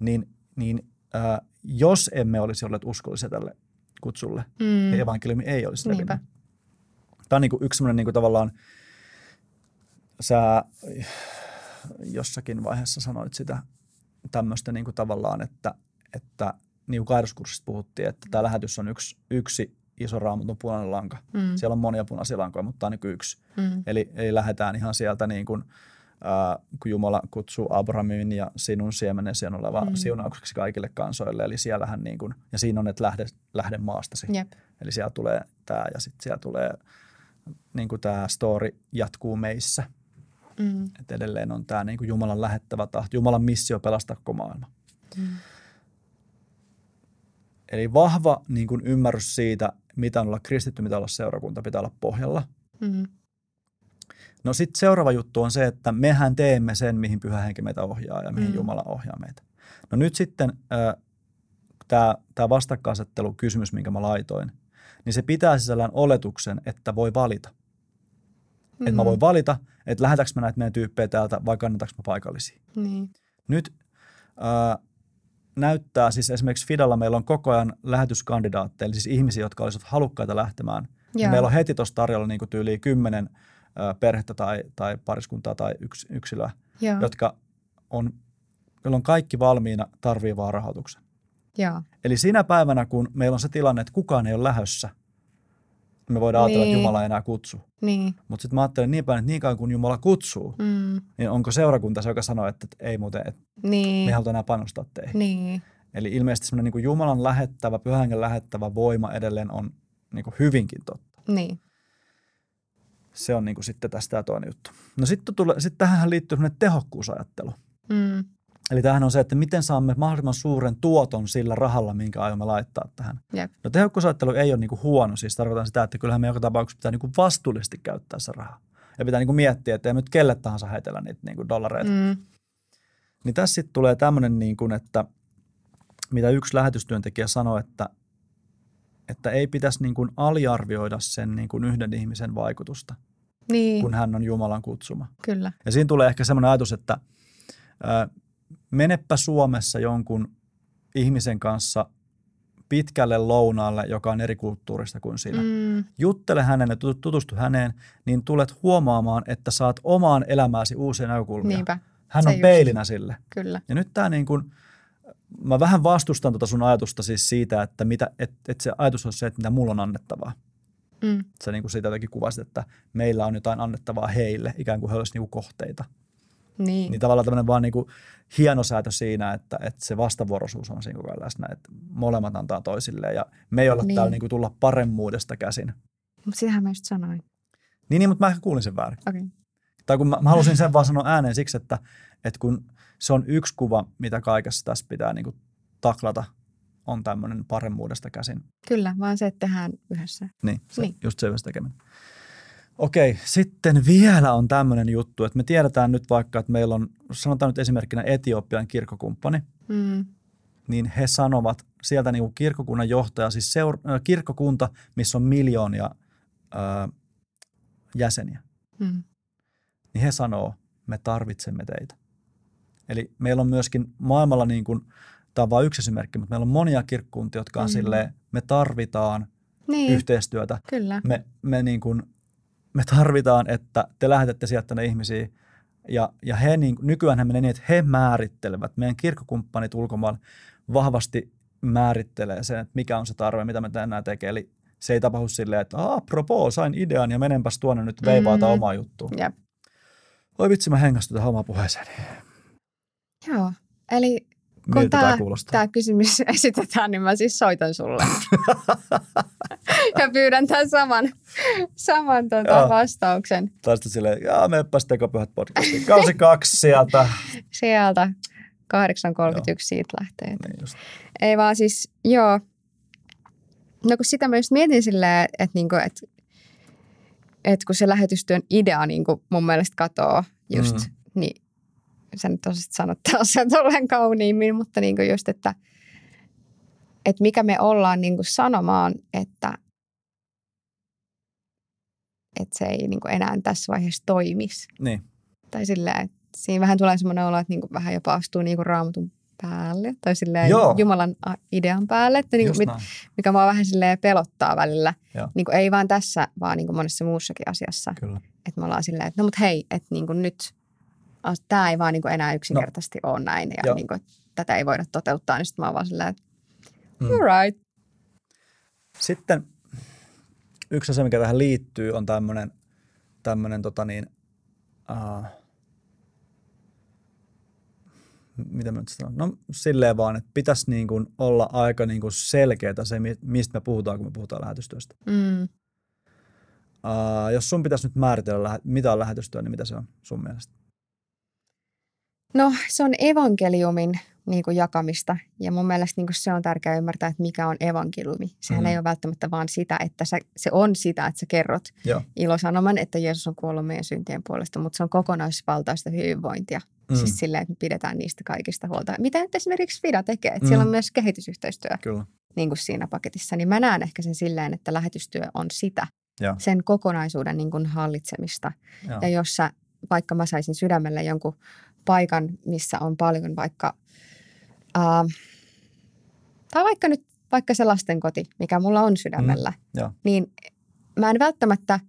A: niin, niin äh, jos emme olisi olleet uskollisia tälle kutsulle,
B: Mm.
A: niin evankeliumi ei olisi levinnyt. Tämä on niin kuin yksi semmoinen niin kuin tavallaan, sä jossakin vaiheessa sanoit sitä tämmöistä niin kuin tavallaan, että, että niin kuin puhuttiin, että tämä lähetys on yksi, yksi iso raamatun punainen lanka.
B: Mm.
A: Siellä on monia punaisia lankoja, mutta tämä on niin yksi.
B: Mm.
A: Eli, eli lähdetään ihan sieltä, niin kuin, ää, kun Jumala kutsuu Abrahamin ja sinun siemenesi on oleva
B: Mm.
A: mm. siunaukseksi kaikille kansoille. Eli siellähän, niin kuin, ja siinä on, että lähde, lähde maastasi.
B: Jep.
A: Eli siellä tulee tämä ja sitten siellä tulee, niin kuin tämä story jatkuu meissä.
B: Mm.
A: Että edelleen on tämä niin kuin Jumalan lähettävä tahto, Jumalan missio pelastaa koko maailma.
B: Mm.
A: Eli vahva niin kuin ymmärrys siitä, mitä on olla kristitty, mitä olla seurakunta, pitää olla pohjalla.
B: Mm.
A: No sitten seuraava juttu on se, että mehän teemme sen, mihin pyhä henki meitä ohjaa ja mihin
B: Mm.
A: Jumala ohjaa meitä. No nyt sitten tämä vastakkainasettelu kysymys, minkä mä laitoin, niin se pitää sisällään oletuksen, että voi valita. Mm. Että mä voin valita, että lähetäks mä näitä meidän tyyppejä täältä vai kannataks mä paikallisia.
B: Niin.
A: Nyt ää, näyttää siis esimerkiksi Fidalla meillä on koko ajan lähetyskandidaatteja, eli siis ihmisiä, jotka olisivat halukkaita lähtemään. Ja
B: Joo.
A: meillä on heti tuossa tarjolla niin tyyliin kymmenen ää, perhettä tai, tai pariskuntaa tai yks, yksilöä,
B: Joo.
A: jotka on, joilla on kaikki valmiina, tarvii vaan rahoituksen.
B: Joo.
A: Eli siinä päivänä, kun meillä on se tilanne, että kukaan ei ole lähössä, me voidaan ajatella,
B: Niin.
A: että Jumala ei enää kutsu.
B: Niin.
A: Mutta sitten mä ajattelen niin päin, että niin kauan kun Jumala kutsuu,
B: Mm.
A: niin onko seurakunta se, joka sanoo, että ei muuten, että me
B: Niin.
A: ei haluta enää panostaa teihin.
B: Niin.
A: Eli ilmeisesti semmoinen niin kuin Jumalan lähettävä, pyhän lähettävä voima edelleen on niin kuin hyvinkin totta.
B: Niin.
A: Se on niin kuin sitten tästä toinen juttu. No sitten, sitten tähän liittyy semmoinen tehokkuusajattelu.
B: Mm.
A: Eli tämähän on se, että miten saamme mahdollisimman suuren tuoton sillä rahalla, minkä aiomme laittaa tähän.
B: Jep.
A: No tehokkuusajattelu ei ole niin kuin huono, siis tarkoitan sitä, että kyllähän me joka tapauksessa pitää niin kuin vastuullisesti käyttää se raha. Ja pitää niin kuin miettiä, että ei nyt kelle tahansa heitellä niitä niin kuin dollareita.
B: Mm.
A: Niin tässä sitten tulee tämmöinen, niin kuin, että mitä yksi lähetystyöntekijä sanoi, että, että ei pitäisi niin kuin aliarvioida sen niin kuin yhden ihmisen vaikutusta,
B: Niin.
A: kun hän on Jumalan kutsuma.
B: Kyllä.
A: Ja siinä tulee ehkä semmoinen ajatus, että menepä Suomessa jonkun ihmisen kanssa pitkälle lounaalle, joka on eri kulttuurista kuin sinä.
B: Mm,
A: Juttele hänen ja tut- tutustu häneen, niin tulet huomaamaan, että saat omaan elämääsi uusia näkökulmia.
B: niinpä,
A: Hän
B: se
A: on
B: just.
A: peilinä sille.
B: kyllä.
A: Ja nyt tämä niin kuin, mä vähän vastustan tota sun ajatusta siis siitä, että mitä, et, et se ajatus on se, että mitä mulla on annettavaa.
B: Mm,
A: Sä niin kuin siitä jotenkin kuvasit, että meillä on jotain annettavaa heille, ikään kuin he olisivat niin kohteita.
B: Niin,
A: Niin tavallaan tämmöinen vaan niin kuin hienosäätö siinä, että, että se vastavuoroisuus on siinä koko ajan läsnä, että molemmat antaa toisilleen ja me ei olla niin. Täällä niin kuin tulla paremmuudesta käsin.
B: mutta sitähän mä just sanoin.
A: Niin, niin, mutta mä ehkä kuulin sen väärin.
B: Okay.
A: Tai kun mä, mä halusin sen vaan sanoa ääneen siksi, että, että kun se on yksi kuva, mitä kaikessa tässä pitää niin kuin taklata, on tämmöinen paremmuudesta käsin.
B: Kyllä, vaan se, että tehdään yhdessä.
A: Niin, se.
B: Niin.
A: just se yhdessä tekeminen. Okei, sitten vielä on tämmöinen juttu, että me tiedetään nyt vaikka, että meillä on, sanotaan nyt esimerkkinä Etiopian kirkkokumppani,
B: Mm,
A: niin he sanovat sieltä niin kuin kirkkokunnan johtaja, siis seur- äh, kirkkokunta, missä on miljoonia ää, jäseniä,
B: mm,
A: niin he sanoo, me tarvitsemme teitä. Eli meillä on myöskin maailmalla, niin kuin, tämä on vain yksi esimerkki, mutta meillä on monia kirkkuntia, jotka on
B: Mm.
A: silleen, me tarvitaan
B: niin,
A: yhteistyötä.
B: kyllä.
A: Me, me, niin kuin, me tarvitaan, että te lähetätte sieltä tänne ihmisiä. Ja, ja he niin, nykyään menee niin, että he määrittelevät, meidän kirkkokumppanit ulkomailla vahvasti määrittelee sen, että mikä on se tarve, mitä me tänään tekee. Eli se ei tapahdu silleen, että apropos, sain idean ja menenpäs tuonne nyt veivaata
B: Mm.
A: omaa juttua.
B: Jep.
A: Oi vitsi, mä hengästyn tähän omaan puheeseen.
B: Joo, eli kun
A: Miltä tämä
B: tämä,
A: kuulostaa?
B: tämä kysymys esitetään, niin mä siis soitan sulle. ja pyydän tämän saman, saman tuota
A: Joo.
B: vastauksen
A: sitten silleen, jaa, meeppäs tekopyhät podcastiin. Kausi kaksi sieltä.
B: sieltä. 8.31 siitä lähtee.
A: Niin just.
B: Ei vaan siis, joo. No kun sitä mä just mietin silleen, että niinku, et, et kun se lähetystyön idea niinku mun mielestä katoo just,
A: mm.
B: niin sä nyt osasit sanottaa sen tolleen kauniimmin, mutta niinku just, että et mikä me ollaan niinku sanomaan, että et se ei niinku enää tässä vaiheessa toimisi.
A: Niin,
B: Tai silleen, että siinä vähän tulee semmoinen olo, että niinku vähän jopa astuu niinku raamatun päälle. Tai silleen
A: Joo.
B: Jumalan idean päälle. Että niinku,
A: just
B: mit, mikä mua vähän silleen pelottaa välillä.
A: Joo.
B: Niinku, ei vaan tässä, vaan niinku monessa muussakin asiassa.
A: Kyllä.
B: Että me ollaan silleen, että no mut hei, että niinku nyt tämä ei vaan niinku enää yksinkertaisesti no. ole näin. Ja
A: Joo.
B: niinku, tätä ei voida toteuttaa. Niin sitten mä oon vaan silleen, että
A: Mm.
B: all right.
A: Sitten yksi asia, mikä tähän liittyy, on tämmöinen, tämmöinen tota niin, uh, mitä mä nyt sanon? No silleen vaan, että pitäisi niin kuin olla aika niin kuin selkeää se, mi- mistä me puhutaan, kun me puhutaan lähetystyöstä.
B: Mm.
A: Uh, jos sun pitäisi nyt määritellä, mitä on lähetystyö, niin mitä se on sun mielestä?
B: No se on evankeliumin niin kuin jakamista ja mun mielestä niin kuin se on tärkeää ymmärtää, että mikä on evankeliumi. Sehän mm. ei ole välttämättä vaan sitä, että sä, se on sitä, että sä kerrot
A: Joo.
B: ilosanoman, että Jeesus on kuollut meidän syntien puolesta, mutta se on kokonaisvaltaista hyvinvointia.
A: Mm.
B: Siis silleen, että me pidetään niistä kaikista huolta. Mitä nyt esimerkiksi FIDA tekee, että mm. siellä on myös kehitysyhteistyö
A: Kyllä.
B: niin kuin siinä paketissa, niin mä näen ehkä sen silleen, että lähetystyö on sitä,
A: Joo.
B: sen kokonaisuuden niin kuin hallitsemista.
A: Joo.
B: Ja jos sä, vaikka mä saisin sydämelle jonkun paikan, missä on paljon vaikka, ää, tai vaikka nyt vaikka se lastenkoti, mikä mulla on sydämellä,
A: Mm,
B: niin mä en välttämättä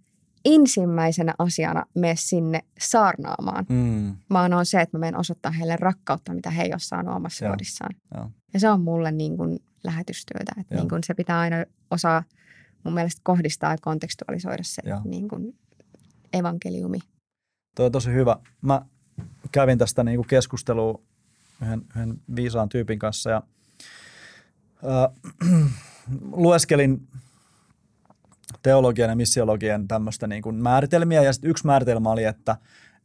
B: ensimmäisenä asiana mene sinne saarnaamaan,
A: Mm.
B: vaan on se, että mä menen osoittaa heille rakkautta, mitä he ei ole saanut omassa
A: Joo.
B: kodissaan.
A: Joo.
B: Ja se on mulle niin kuin lähetystyötä, että niin kuin se pitää aina osaa mun mielestä kohdistaa ja kontekstualisoida se
A: Joo.
B: niin kuin evankeliumi.
A: Tuo on tosi hyvä. Mä kävin tästä niinku keskustelua yhden, yhden viisaan tyypin kanssa ja äh, lueskelin teologian ja missiologian tämmöistä niin kuin määritelmiä ja sitten yksi määritelmä oli, että,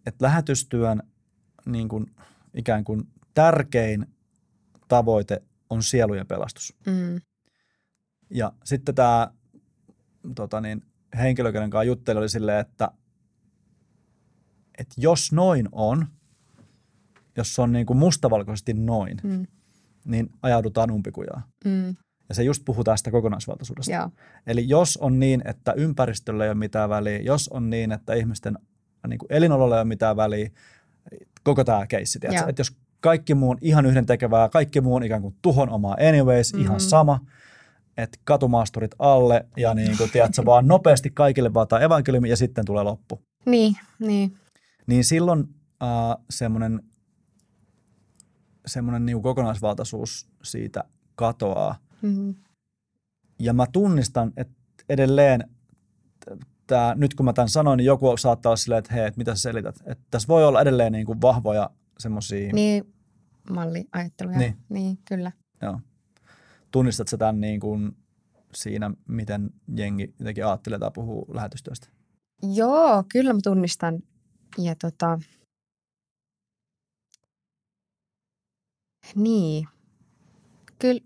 A: että lähetystyön niin kuin, ikään kuin tärkein tavoite on sielujen pelastus.
B: Mm.
A: Ja sitten tämä tota niin, henkilö, kenen kanssa jutteli, oli silleen, että, että jos noin on, jos se on niin kuin mustavalkoisesti noin,
B: Mm.
A: niin ajaudutaan umpikujaan.
B: Mm.
A: Ja se just puhuu tästä kokonaisvaltaisuudesta.
B: Joo.
A: Eli jos on niin, että ympäristöllä ei ole mitään väliä, jos on niin, että ihmisten niin kuin elinololla ei ole mitään väliä, koko tämä keissi, että jos kaikki muu on ihan yhden tekevää, kaikki muu on ikään kuin tuhon omaa anyways, mm-hmm. ihan sama, että katumaasturit alle ja niin kuin, tiedätkö, vaan nopeasti kaikille vaataa evankeliumi ja sitten tulee loppu.
B: Niin, niin.
A: Niin silloin äh, semmoinen, semmoinen niin kokonaisvaltaisuus siitä katoaa.
B: Mm.
A: Ja mä tunnistan, että edelleen, tää, nyt kun mä tämän sanoin, niin joku saattaa olla silleen, että hei, että mitä sä selität. Että tässä voi olla edelleen niin kuin vahvoja semmoisia,
B: Niin, malliajatteluja.
A: Niin.
B: niin kyllä.
A: joo. Tunnistat sä tämän niin kuin siinä, miten jengi jotenkin ajattelee tai puhuu lähetystyöstä?
B: Joo, kyllä mä tunnistan. Ja tota, niin, kyllä,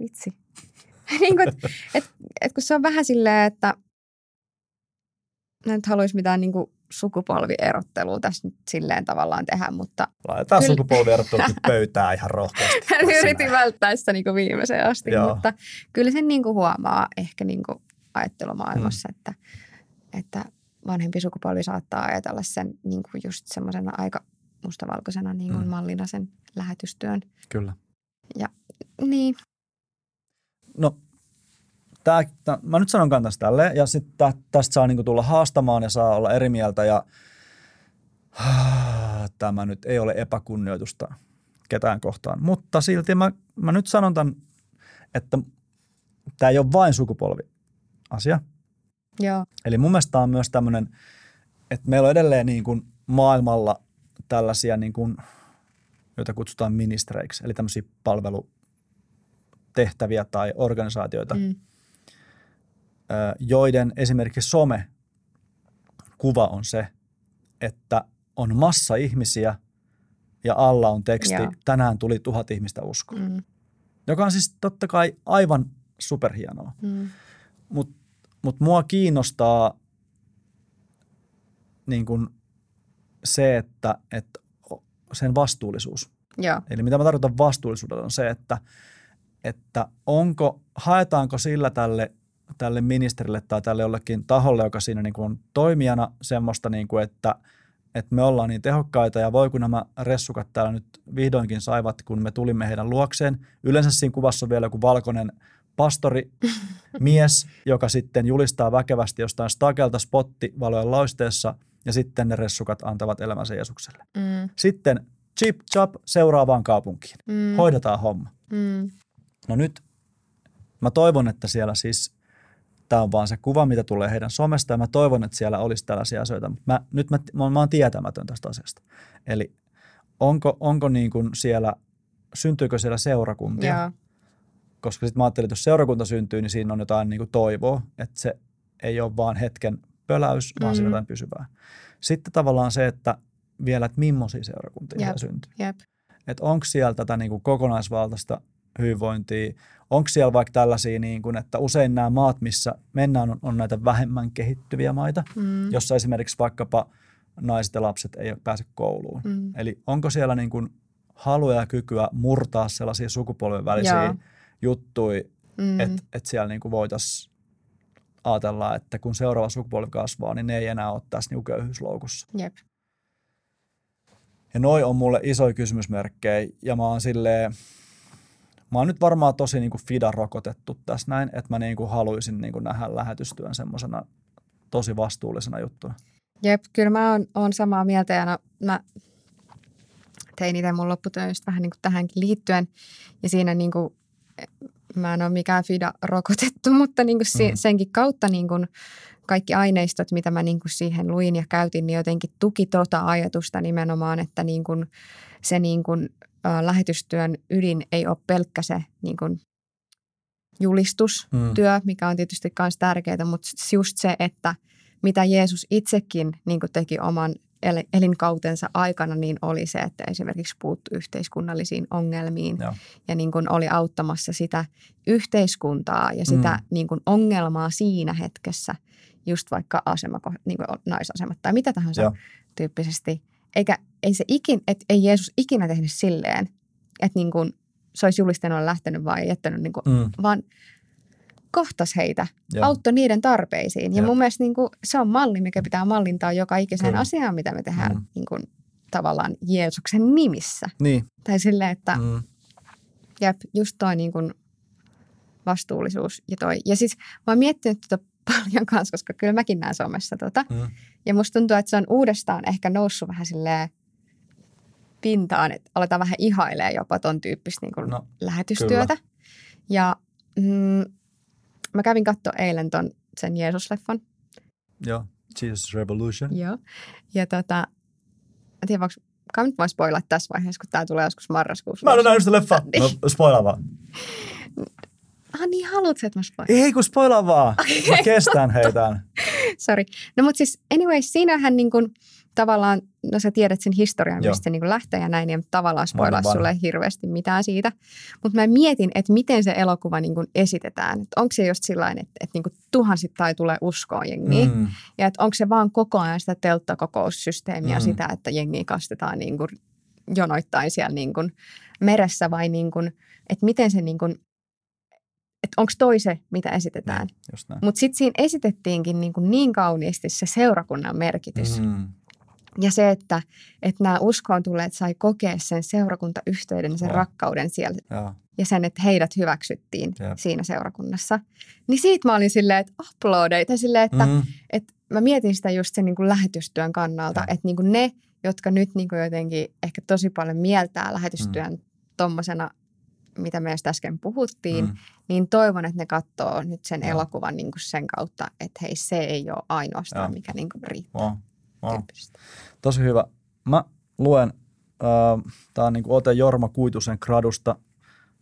B: vitsi. niin kuin, et, et, et kun se on vähän silleen, että mä nyt haluaisi mitään niin kuin sukupolvierottelua tässä nyt silleen tavallaan tehdä, mutta
A: Laitetaan
B: Kyllä.
A: sukupolvierottelut pöytää ihan rohkeasti.
B: yritin välttää sitä niin kuin viimeiseen asti,
A: Joo.
B: mutta kyllä sen niin kuin huomaa ehkä niin kuin ajattelumaailmassa,
A: Mm.
B: että, että vanhempi sukupolvi saattaa ajatella sen niin kuin just semmoisena aika mustavalkoisena niin kuin
A: Mm.
B: mallina sen lähetystyön.
A: Kyllä.
B: Niin,
A: No, tää, tää, mä nyt sanon kantas tälleen, ja sitten tästä saa niinku tulla haastamaan ja saa olla eri mieltä, ja tämä nyt ei ole epäkunnioitusta ketään kohtaan. Mutta silti mä, mä nyt sanon tämän, että tämä ei ole vain sukupolvi asia.
B: joo,
A: Eli mun mielestä tää on myös tämmöinen, että meillä on edelleen niin kuin maailmalla tällaisia, niin kuin, joita kutsutaan ministereiksi, eli tämmöisiä palvelutehtäviä tai organisaatioita,
B: mm,
A: joiden esimerkiksi some-kuva on se, että on massa ihmisiä ja alla on teksti,
B: Joo.
A: tänään tuli tuhat ihmistä uskoon.
B: mm,
A: Joka on siis totta kai aivan superhienoa.
B: mm,
A: Mutta mut mua kiinnostaa niin kun se, että, että sen vastuullisuus.
B: joo,
A: Eli mitä mä tarkoitan vastuullisuudella on se, että, että onko, haetaanko sillä tälle, tälle ministerille tai tälle jollekin taholle, joka siinä niin kuin on toimijana semmoista, niin kuin, että, että me ollaan niin tehokkaita ja voi kun nämä ressukat täällä nyt vihdoinkin saivat, kun me tulimme heidän luokseen. Yleensä siinä kuvassa on vielä joku valkoinen pastori, mies, joka sitten julistaa väkevästi jostain stakelta spottivalojen lausteessa ja sitten ne ressukat antavat elämänsä Jeesukselle.
B: mm,
A: Sitten chip chap seuraavaan kaupunkiin.
B: mm,
A: Hoidetaan homma.
B: mm,
A: No nyt mä toivon, että siellä siis, tämä on vaan se kuva, mitä tulee heidän somesta, ja mä toivon, että siellä olisi tällaisia asioita. Mutta Mä, nyt mä, mä, mä oon tietämätön tästä asiasta. Eli onko, onko niin kuin siellä, syntyykö siellä seurakuntia?
B: joo,
A: Koska sitten mä ajattelin, että jos seurakunta syntyy, niin siinä on jotain niin kuin toivoa, että se ei ole vaan hetken pöläys, vaan siinä on
B: Mm.
A: jotain pysyvää. Sitten tavallaan se, että vielä, että millaisia seurakuntia
B: Jep.
A: siellä syntyy.
B: jep,
A: Että onko siellä tätä niin kuin kokonaisvaltaista hyvinvointia, onko siellä vaikka tällaisia, niin kuin, että usein nämä maat, missä mennään, on, on näitä vähemmän kehittyviä maita,
B: mm,
A: jossa esimerkiksi vaikkapa naiset ja lapset ei pääse kouluun.
B: mm,
A: Eli onko siellä niin kuin halua ja kykyä murtaa sellaisia sukupolven välisiä
B: Joo.
A: juttuja,
B: mm,
A: että et siellä niin voitaisiin ajatella, että kun seuraava sukupolvi kasvaa, niin ne ei enää ole tässä niin köyhyysloukussa.
B: jep,
A: Ja noi on mulle isoja kysymysmerkkejä ja mä oon silleen, mä oon nyt varmaan tosi niin kuin fida rokotettu tässä näin, että mä niin kuin haluaisin niin kuin nähdä lähetystyön semmoisena tosi vastuullisena juttuna.
B: Jep, kyllä mä oon, oon samaa mieltä ja no, mä tein itse mun lopputyön just vähän niin kuin tähänkin liittyen. Ja siinä niin kuin, mä en ole mikään FIDA rokotettu, mutta niin kuin
A: Mhm.
B: senkin kautta niin kuin kaikki aineistot, mitä mä niin kuin siihen luin ja käytin, niin jotenkin tuki tota ajatusta nimenomaan, että niin kuin se niin kuin, ä, lähetystyön ydin ei ole pelkkä se niin kuin julistustyö, mikä on tietysti myös tärkeää, mutta just se, että mitä Jeesus itsekin niin kuin teki oman elinkautensa aikana, niin oli se, että esimerkiksi puuttu yhteiskunnallisiin ongelmiin
A: Joo.
B: ja niin kuin oli auttamassa sitä yhteiskuntaa ja sitä
A: Mm.
B: niin kuin ongelmaa siinä hetkessä, just vaikka asema, niin kuin naisasemat tai mitä tahansa
A: Joo.
B: tyyppisesti. Eikä ei se ikin, et ei Jeesus ikinä tehnyt silleen, että niin kuin se olisi julistanut lähtenyt vaan ja jättänyt, niin kuin,
A: Mm,
B: vaan kohtas heitä,
A: joo.
B: auttoi niiden tarpeisiin. Ja
A: Jep.
B: mun mielestä niin kuin, se on malli, mikä pitää mallintaa joka ikiseen
A: Kyllä.
B: asiaan, mitä me tehdään
A: Mm.
B: niin kuin, tavallaan Jeesuksen nimissä.
A: Niin,
B: Tai silleen, että mm.
A: mm,
B: jep, just toi niin kuin, vastuullisuus ja toi. Ja siis mä oon miettinyt tota paljon kanssa, koska kyllä mäkin näen somessa tota.
A: Mm.
B: Ja musta tuntuu, että se on uudestaan ehkä noussut vähän silleen pintaan, että aletaan vähän ihailee jopa ton tyyppistä niin kuin
A: No,
B: lähetystyötä. Ja mm, mä kävin katsoa eilen ton sen Jeesus-leffan.
A: Joo, Jesus Revolution.
B: Joo. Ja tota, mä tiedän, voiko, kai nyt voi spoilaa tässä vaiheessa, kun tää tulee joskus marraskuussa.
A: Mä en ole nähnyt sitä leffaa.
B: Niin.
A: No, spoilaa vaan.
B: Ah niin, haluatko, että mä spoilaan?
A: Ei kun spoilaa vaan. Mä kestän heitään.
B: Sorry. No mutta siis anyway, siinähän niin kuin, tavallaan, no sä tiedät sen historian,
A: Joo.
B: mistä se niin kuin lähtee ja näin, niin tavallaan spoilaa sulle hirveästi mitään siitä. Mutta mä mietin, että miten se elokuva niin kuin esitetään. Onko se just sillä että, että niin kuin tuhansittain tulee uskoa jengiä. Mm. Ja että onko se vaan koko ajan sitä telttakokoussysteemiä,
A: Mm.
B: sitä, että jengiä kastetaan niin kuin jonoittain siellä niin kuin meressä vai niin kuin, että miten se niin kuin, että onko toi se, mitä esitetään.
A: Näin.
B: Mutta sitten siinä esitettiinkin niin, kuin niin kauniisti se seurakunnan merkitys. Mm. Ja se, että, että nämä uskoon tulleet sai kokea sen seurakuntayhteyden, sen
A: Joo.
B: rakkauden siellä
A: Joo.
B: ja sen, että heidät hyväksyttiin
A: Jep.
B: siinä seurakunnassa. Niin siitä mä olin silleen, että uploadeita, tai silleen, että, mm. Että mä mietin sitä just sen niin kuin lähetystyön kannalta,
A: Joo.
B: että niin kuin ne, jotka nyt niin kuin jotenkin ehkä tosi paljon mieltää lähetystyön mm. tommosena, mitä me just äsken puhuttiin,
A: Mm.
B: niin toivon, että ne katsoo nyt sen
A: Joo.
B: elokuvan niin kuin sen kautta, että hei, se ei ole ainoastaan,
A: Joo.
B: mikä niin kuin riittää.
A: Wow. Tosi hyvä. Mä luen, äh, tää on niinku ote Jorma Kuitusen gradusta.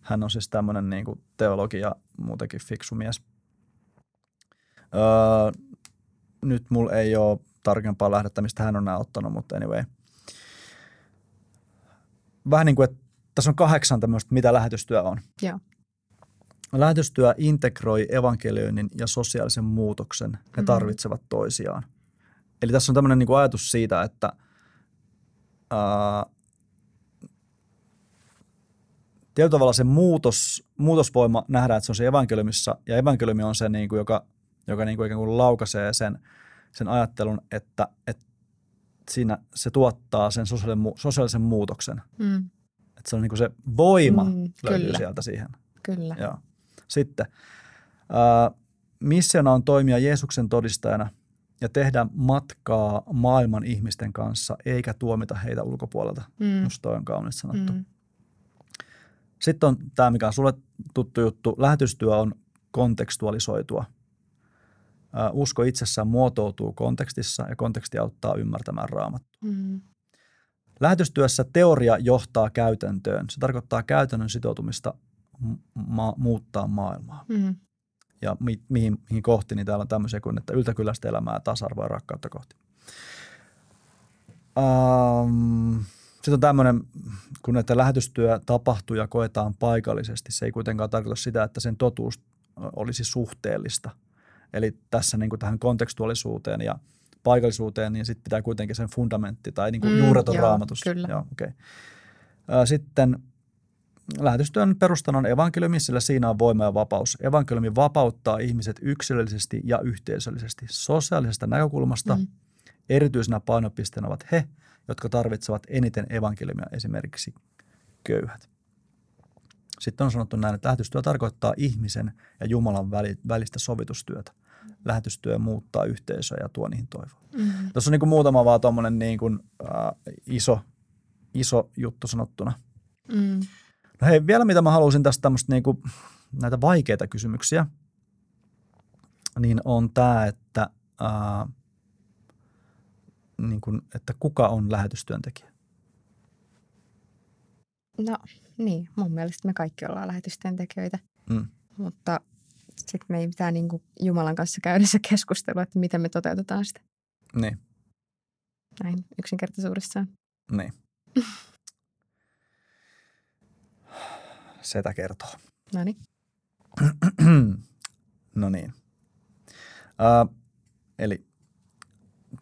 A: Hän on siis tämmönen niinku teologi ja muutenkin fiksu mies. Öö, nyt mulla ei ole tarkempaa lähdettä, mistä hän on nämä ottanut, mutta anyway. Vähän niin kuin, että tässä on kahdeksan tämmöistä, mitä lähetystyö on.
B: Joo.
A: Lähetystyö integroi evankelioinnin ja sosiaalisen muutoksen. Ne
B: Mhm.
A: tarvitsevat toisiaan. Eli tässä on tämmöinen niin ajatus siitä, että ää, tietyllä tavalla se muutos, muutosvoima nähdään, että se on se evankeliumissa, ja evankeliumi on se, niin kuin, joka, joka niin kuin ikään kuin laukaisee sen, sen ajattelun, että, että siinä se tuottaa sen sosiaalisen, sosiaalisen muutoksen.
B: Mm,
A: Että se on niin kuin se voima
B: mm,
A: löytyy
B: kyllä.
A: sieltä siihen.
B: kyllä.
A: Joo. Sitten ää, missiona on toimia Jeesuksen todistajana ja tehdä matkaa maailman ihmisten kanssa, eikä tuomita heitä ulkopuolelta.
B: Mm,
A: Musta toi on kaunis sanottu.
B: mm,
A: Sitten on tämä, mikä on sulle tuttu juttu. Lähetystyö on kontekstualisoitua. Usko itsessään muotoutuu kontekstissa ja konteksti auttaa ymmärtämään raamattua.
B: mm,
A: Lähetystyössä teoria johtaa käytäntöön. Se tarkoittaa käytännön sitoutumista ma- muuttaa maailmaa.
B: mm,
A: Ja mi- mihin, mihin kohti, niin täällä on tämmöisiä kuin, että yltäkylästä elämää, tasa-arvoa ja rakkautta kohti. Um, sitten on tämmöinen, kun että lähetystyö tapahtuu ja koetaan paikallisesti, se ei kuitenkaan tarkoita sitä, että sen totuus olisi suhteellista. Eli tässä niin kuin tähän kontekstuaalisuuteen ja paikallisuuteen, niin sitten pitää kuitenkin sen fundamentti tai niin kuin
B: Mm,
A: juuret on
B: joo,
A: raamatussa.
B: kyllä.
A: Joo, okay. Sitten lähetystyön perustana on evankeliumi, sillä siinä on voima ja vapaus. Evankeliumi vapauttaa ihmiset yksilöllisesti ja yhteisöllisesti. Sosiaalisesta näkökulmasta
B: Mm.
A: erityisenä painopisteenä ovat he, jotka tarvitsevat eniten evankeliumia, esimerkiksi köyhät. Sitten on sanottu näin, että lähetystyö tarkoittaa ihmisen ja Jumalan väli- välistä sovitustyötä. Lähetystyö muuttaa yhteisöä ja tuo niihin toivoa.
B: mm.
A: Tuossa on niin kuin muutama vaan tuommoinen niin kuin, äh, iso, iso juttu sanottuna.
B: Mm.
A: No hei, vielä mitä mä haluaisin tästä tämmöistä niin kuin, näitä vaikeita kysymyksiä, niin on tämä, että, ää, niin kuin, että kuka on lähetystyöntekijä?
B: No niin, mun mielestä me kaikki ollaan lähetystyöntekijöitä,
A: Mm.
B: mutta sitten me ei pitää niinku Jumalan kanssa käydä se keskustelu, että miten me toteutetaan sitä
A: Niin,
B: näin yksinkertaisuudessaan.
A: niin. Setä kertoo.
B: No niin.
A: no niin. Ää, eli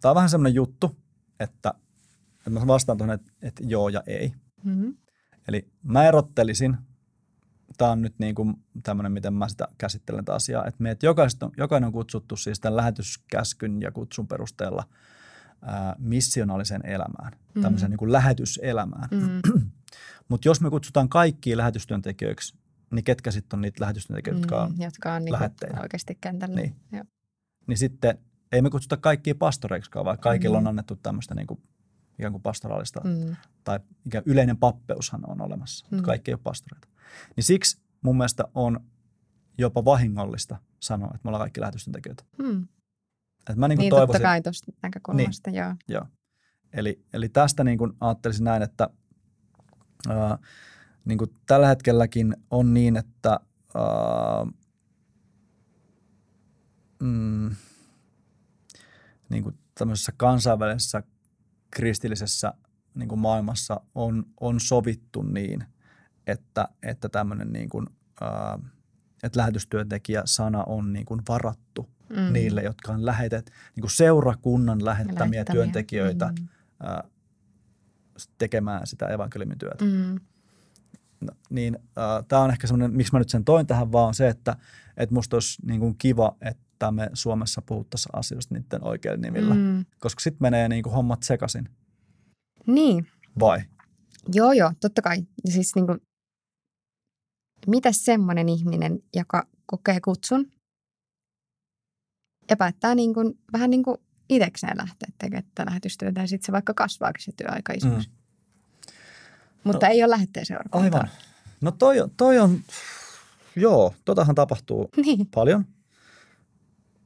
A: tämä on vähän semmoinen juttu, että, että mä vastaan tuohon, että, että joo ja ei.
B: Mm-hmm.
A: Eli mä erottelisin, tämä on nyt niin kuin tämmöinen, miten mä sitä käsittelen tätä asiaa, että meidät jokainen on, jokainen on kutsuttu siis tämän lähetyskäskyn ja kutsun perusteella ää, missionaaliseen elämään,
B: Mhm.
A: tämmöiseen niin kuin lähetyselämään.
B: Mm-hmm.
A: Mutta jos me kutsutaan kaikki lähetystyöntekijöiksi, niin ketkä sitten on niitä lähetystyöntekijöitä, jotka on
B: Mm, jotka on niin
A: lähetteinä.
B: oikeasti kentällä.
A: Niin.
B: Joo.
A: niin sitten ei me kutsuta kaikkia pastoreiksikaan, vaan kaikilla
B: Mm.
A: on annettu tämmöistä niin kuin, ikään kuin pastoraalista, mm. Tai ikään yleinen pappeushan on olemassa, mm.
B: Mm.
A: kaikki ei ole pastoreita. Niin siksi mun mielestä on jopa vahingollista sanoa, että me ollaan kaikki lähetystentekijöitä.
B: mm.
A: Että mä niin kuin
B: Niin totta
A: toivoisin,
B: kai tuosta näkökulmasta, niin. joo.
A: Joo. Eli, eli tästä niin kuin ajattelisin näin, että ää, niin kuin tällä hetkelläkin on niin, että ää, mm, niin kuin tämmöisessä kansainvälisessä kristillisessä niin kuin maailmassa on, on sovittu niin, että, että tämmöinen niin kuin, ää, että lähetystyöntekijä sana on niin kuin varattu
B: Mm.
A: niille, jotka on lähetet, niin kuin seurakunnan lähettämiä,
B: Lähettämiä.
A: työntekijöitä
B: Mm.
A: ää, tekemään sitä evankeliumin työtä.
B: Mm.
A: No, niin tämä on ehkä semmoinen, miksi mä nyt sen toin tähän, vaan on se, että et musta olisi niin kuin kiva, että me Suomessa puhuttaisiin asioista niiden oikeilla nimillä, mm.
B: Mm.
A: koska sitten menee niin kuin hommat sekaisin.
B: Niin,
A: Vai?
B: joo joo, totta kai. Ja siis niin kuin, mitä semmoinen ihminen, joka kokee kutsun ja päättää niin kuin, vähän niin kuin itsekseen lähteä tekemään lähetystyötä ja sitten se vaikka kasvaakin se työaika isoksi. Mm. Mutta
A: No,
B: ei ole lähetteen seurakuntaa.
A: Aivan. No toi, on- toi on, joo, totahan tapahtuu
B: Niin.
A: paljon.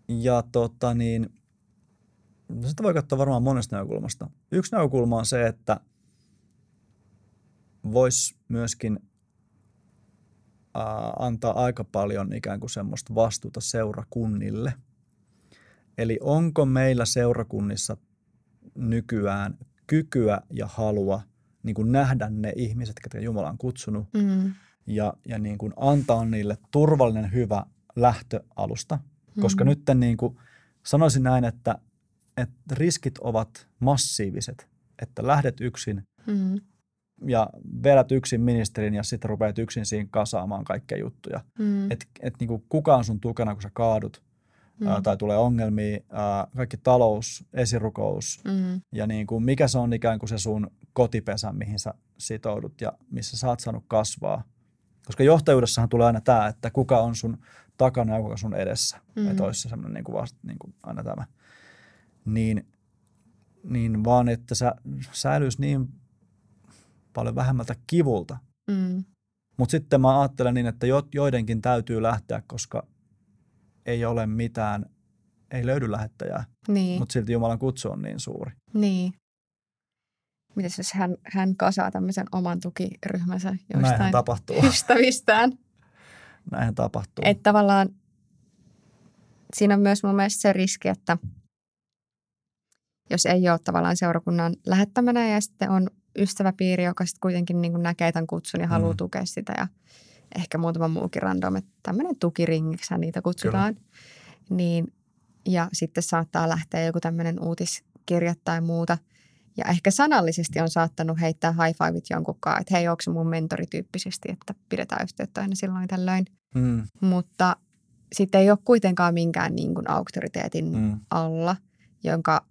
A: Ja tota niin, no sitä voi katsoa varmaan monesta näkökulmasta. Yksi näkökulma on se, että voisi myöskin ää, antaa aika paljon ikään kuin semmoista vastuuta seurakunnille. Eli onko meillä seurakunnissa nykyään kykyä ja halua niin kuin nähdä ne ihmiset, jotka Jumala on kutsunut,
B: Mm.
A: ja, ja niin kuin antaa niille turvallinen, hyvä lähtöalusta. Koska
B: Mm.
A: nyt niin kuin sanoisin näin, että, että riskit ovat massiiviset, että lähdet yksin
B: Mm.
A: ja vedät yksin ministerin ja sitten rupeat yksin siinä kasaamaan kaikkea juttuja.
B: Mm.
A: Että et niin kuin kuka on sun tukena, kun sä kaadut
B: Mm.
A: ää, tai tulee ongelmia, ää, kaikki talous, esirukous
B: Mm.
A: ja niin kuin mikä se on ikään kuin se sun kotipesä, mihin sä sitoudut ja missä sä oot saanut kasvaa. Koska johtajuudessahan tulee aina tämä, että kuka on sun takana ja kuka sun edessä. Mm.
B: Mm.
A: Että olisi se semmoinen niin kuin vasta, niin kuin aina tämä. Niin, niin vaan, että sä säilyisi niin paljon vähemmältä kivulta.
B: Mm.
A: Mutta sitten mä ajattelen niin, että jo, joidenkin täytyy lähteä, koska ei ole mitään, ei löydy lähettäjää,
B: Niin.
A: mutta silti Jumalan kutsu on niin suuri.
B: Niin. Mitäs jos hän, hän kasaa tämmöisen oman tukiryhmänsä
A: Näinhän
B: jostain
A: tapahtuu.
B: ystävistään?
A: Näinhän tapahtuu.
B: Että tavallaan siinä on myös mun mielestä se riski, että jos ei ole tavallaan seurakunnan lähettämänä ja sitten on ystäväpiiri, joka sitten kuitenkin niin kuin näkee tämän kutsun ja haluaa
A: Mm.
B: tukea sitä ja ehkä muutama muukin random, että tämmöinen tukiringiksi niitä kutsutaan. Niin, ja sitten saattaa lähteä joku tämmöinen uutiskirja tai muuta. Ja ehkä sanallisesti on saattanut heittää high fiveit jonkunkaan, että hei, onko se mun mentori tyyppisesti, että pidetään yhteyttä aina silloin tällöin.
A: Mm,
B: mutta sitten ei ole kuitenkaan minkään niin kuin auktoriteetin mm, alla, jonka,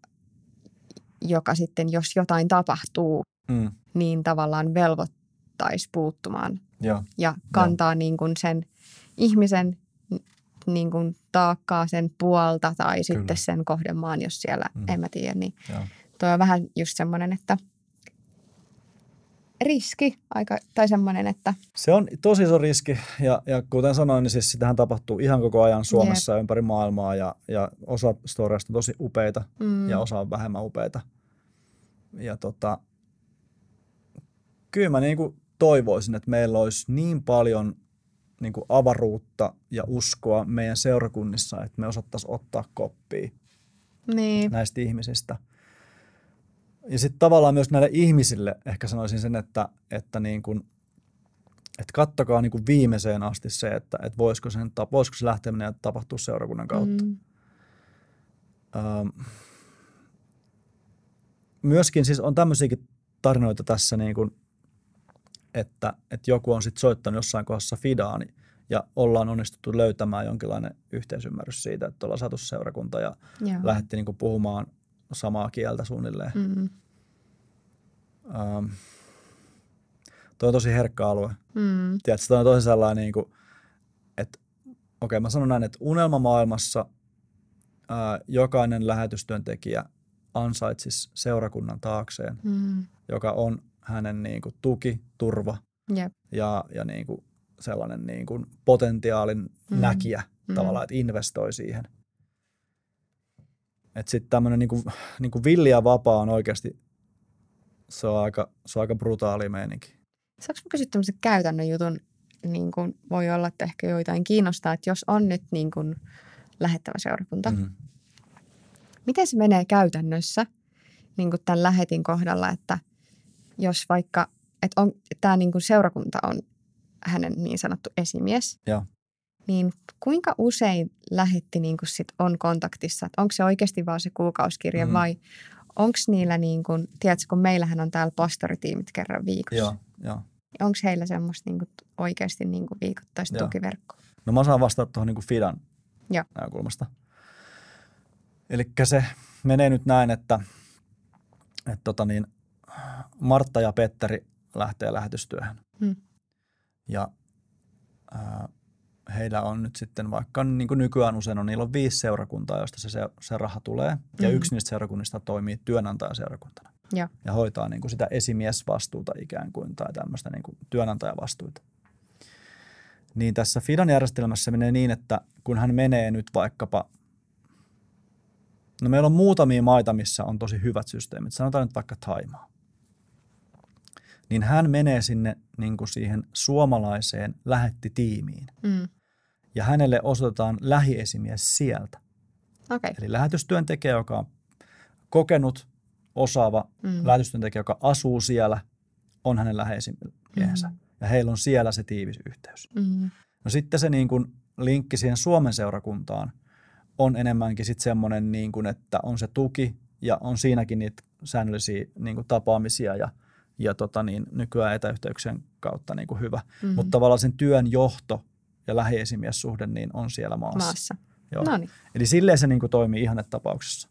B: joka sitten, jos jotain tapahtuu,
A: mm,
B: niin tavallaan velvoittaisi puuttumaan
A: joo,
B: ja kantaa niin kuin sen ihmisen niin kuin taakkaa sen puolta tai Kyllä. sitten sen kohdemaan, jos siellä,
A: Mm.
B: en mä tiedä, niin
A: joo.
B: toi on vähän just semmoinen, että riski aika, tai semmoinen, että
A: Se on tosi iso riski ja, ja kuten sanoin, niin siis sitähän tapahtuu ihan koko ajan Suomessa ja ympäri maailmaa ja, ja osa storeista on tosi upeita
B: mm,
A: ja osa on vähemmän upeita. Ja tota, kyllä mä niinku toivoisin, että meillä olisi niin paljon niinku avaruutta ja uskoa meidän seurakunnissa, että me osattaisiin ottaa koppia
B: niin,
A: näistä ihmisistä. Ja sitten tavallaan myös näille ihmisille ehkä sanoisin sen, että, että, niin kuin, että kattokaa niin kuin viimeiseen asti se, että, että voisiko, sen, voisiko se lähteminen tapahtua seurakunnan kautta. Mm.
B: mm,
A: Öm, myöskin siis on tämmöisiäkin tarinoita tässä, niin kuin, että, että joku on sitten soittanut jossain kohdassa Fidaani ja ollaan onnistuttu löytämään jonkinlainen yhteisymmärrys siitä, että ollaan saatu seurakunta ja
B: joo.
A: lähdettiin niin kuin puhumaan samaa kieltä suunnilleen.
B: Mm,
A: Ähm, Tuo on tosi herkkä alue.
B: Mm.
A: Tiedätkö, toi on tosi sellainen, niin kuin, että okei, mä sanon näin, että unelmamaailmassa ää, jokainen lähetystyöntekijä ansaitsisi seurakunnan taakseen,
B: Mm.
A: joka on hänen niin kuin, tuki, turva
B: Jep.
A: ja, ja niin kuin, sellainen niin kuin, potentiaalin
B: Mm.
A: näkijä
B: Mm.
A: tavallaan, että investoi siihen. Että sitten tämmöinen niin kuin, niin kuin villi ja vapaa on oikeasti, se on aika, se on aika brutaali meininki.
B: Saanko mä kysyä tämmöisen käytännön jutun, niin kuin voi olla, että ehkä joitain kiinnostaa, että jos on nyt niin kuin lähettävä seurakunta, mm.
A: Mm.
B: miten se menee käytännössä niin kuin tämän lähetin kohdalla, että jos vaikka, että on, tämä niin kuin seurakunta on hänen niin sanottu esimies,
A: Joo.
B: niin kuinka usein lähetti niin kuin sit on kontaktissa, että onko se oikeasti vaan se kuukausikirja mm.
A: Mhm.
B: vai onko niillä niin kuin, tiedätkö, kun meillähän on täällä pastoritiimit kerran viikossa,
A: Joo, joo.
B: onko heillä semmoista niin kuin oikeasti niin kuin viikoittaista
A: Joo.
B: tukiverkkoa?
A: No mä saan vastata tuohon niin Fidan
B: Joo.
A: näkökulmasta. Eli se menee nyt näin, että, että tota niin, Martta ja Petteri lähtee lähetystyöhön.
B: Hmm.
A: Ja ää, heillä on nyt sitten vaikka niin kuin nykyään usein on, niillä on viisi seurakuntaa, josta se, se, se raha tulee. Ja
B: Mhm.
A: yksi niistä seurakunnista toimii työnantajaseurakuntana.
B: Joo.
A: Ja hoitaa niin kuin sitä esimiesvastuuta ikään kuin tai tämmöistä niin kuin työnantajavastuuta. Niin tässä Fidan järjestelmässä menee niin, että kun hän menee nyt vaikkapa, no meillä on muutamia maita, missä on tosi hyvät systeemit, sanotaan nyt vaikka Taimaa. Niin hän menee sinne niin kuin siihen suomalaiseen lähettitiimiin
B: Mm.
A: ja hänelle osoitetaan lähiesimies sieltä.
B: Okei.
A: Eli lähetystyöntekijä, joka on kokenut, osaava
B: Mm.
A: lähetystyöntekijä, joka asuu siellä, on hänen läheisimiehensä.
B: Mm.
A: Ja heillä on siellä se tiivis yhteys.
B: Mm.
A: No sitten se niin kuin linkki siihen Suomen seurakuntaan on enemmänkin sitten semmoinen, niin kuin, että on se tuki ja on siinäkin niitä säännöllisiä niin kuin tapaamisia ja, ja tota niin, nykyään etäyhteyksien kautta niin kuin hyvä.
B: Mm.
A: Mutta tavallaan sen työn johto ja lähiesimiessuhde niin on siellä maassa.
B: maassa.
A: Joo.
B: No niin.
A: Eli silleen se niin kuin toimii ihannetapauksessa.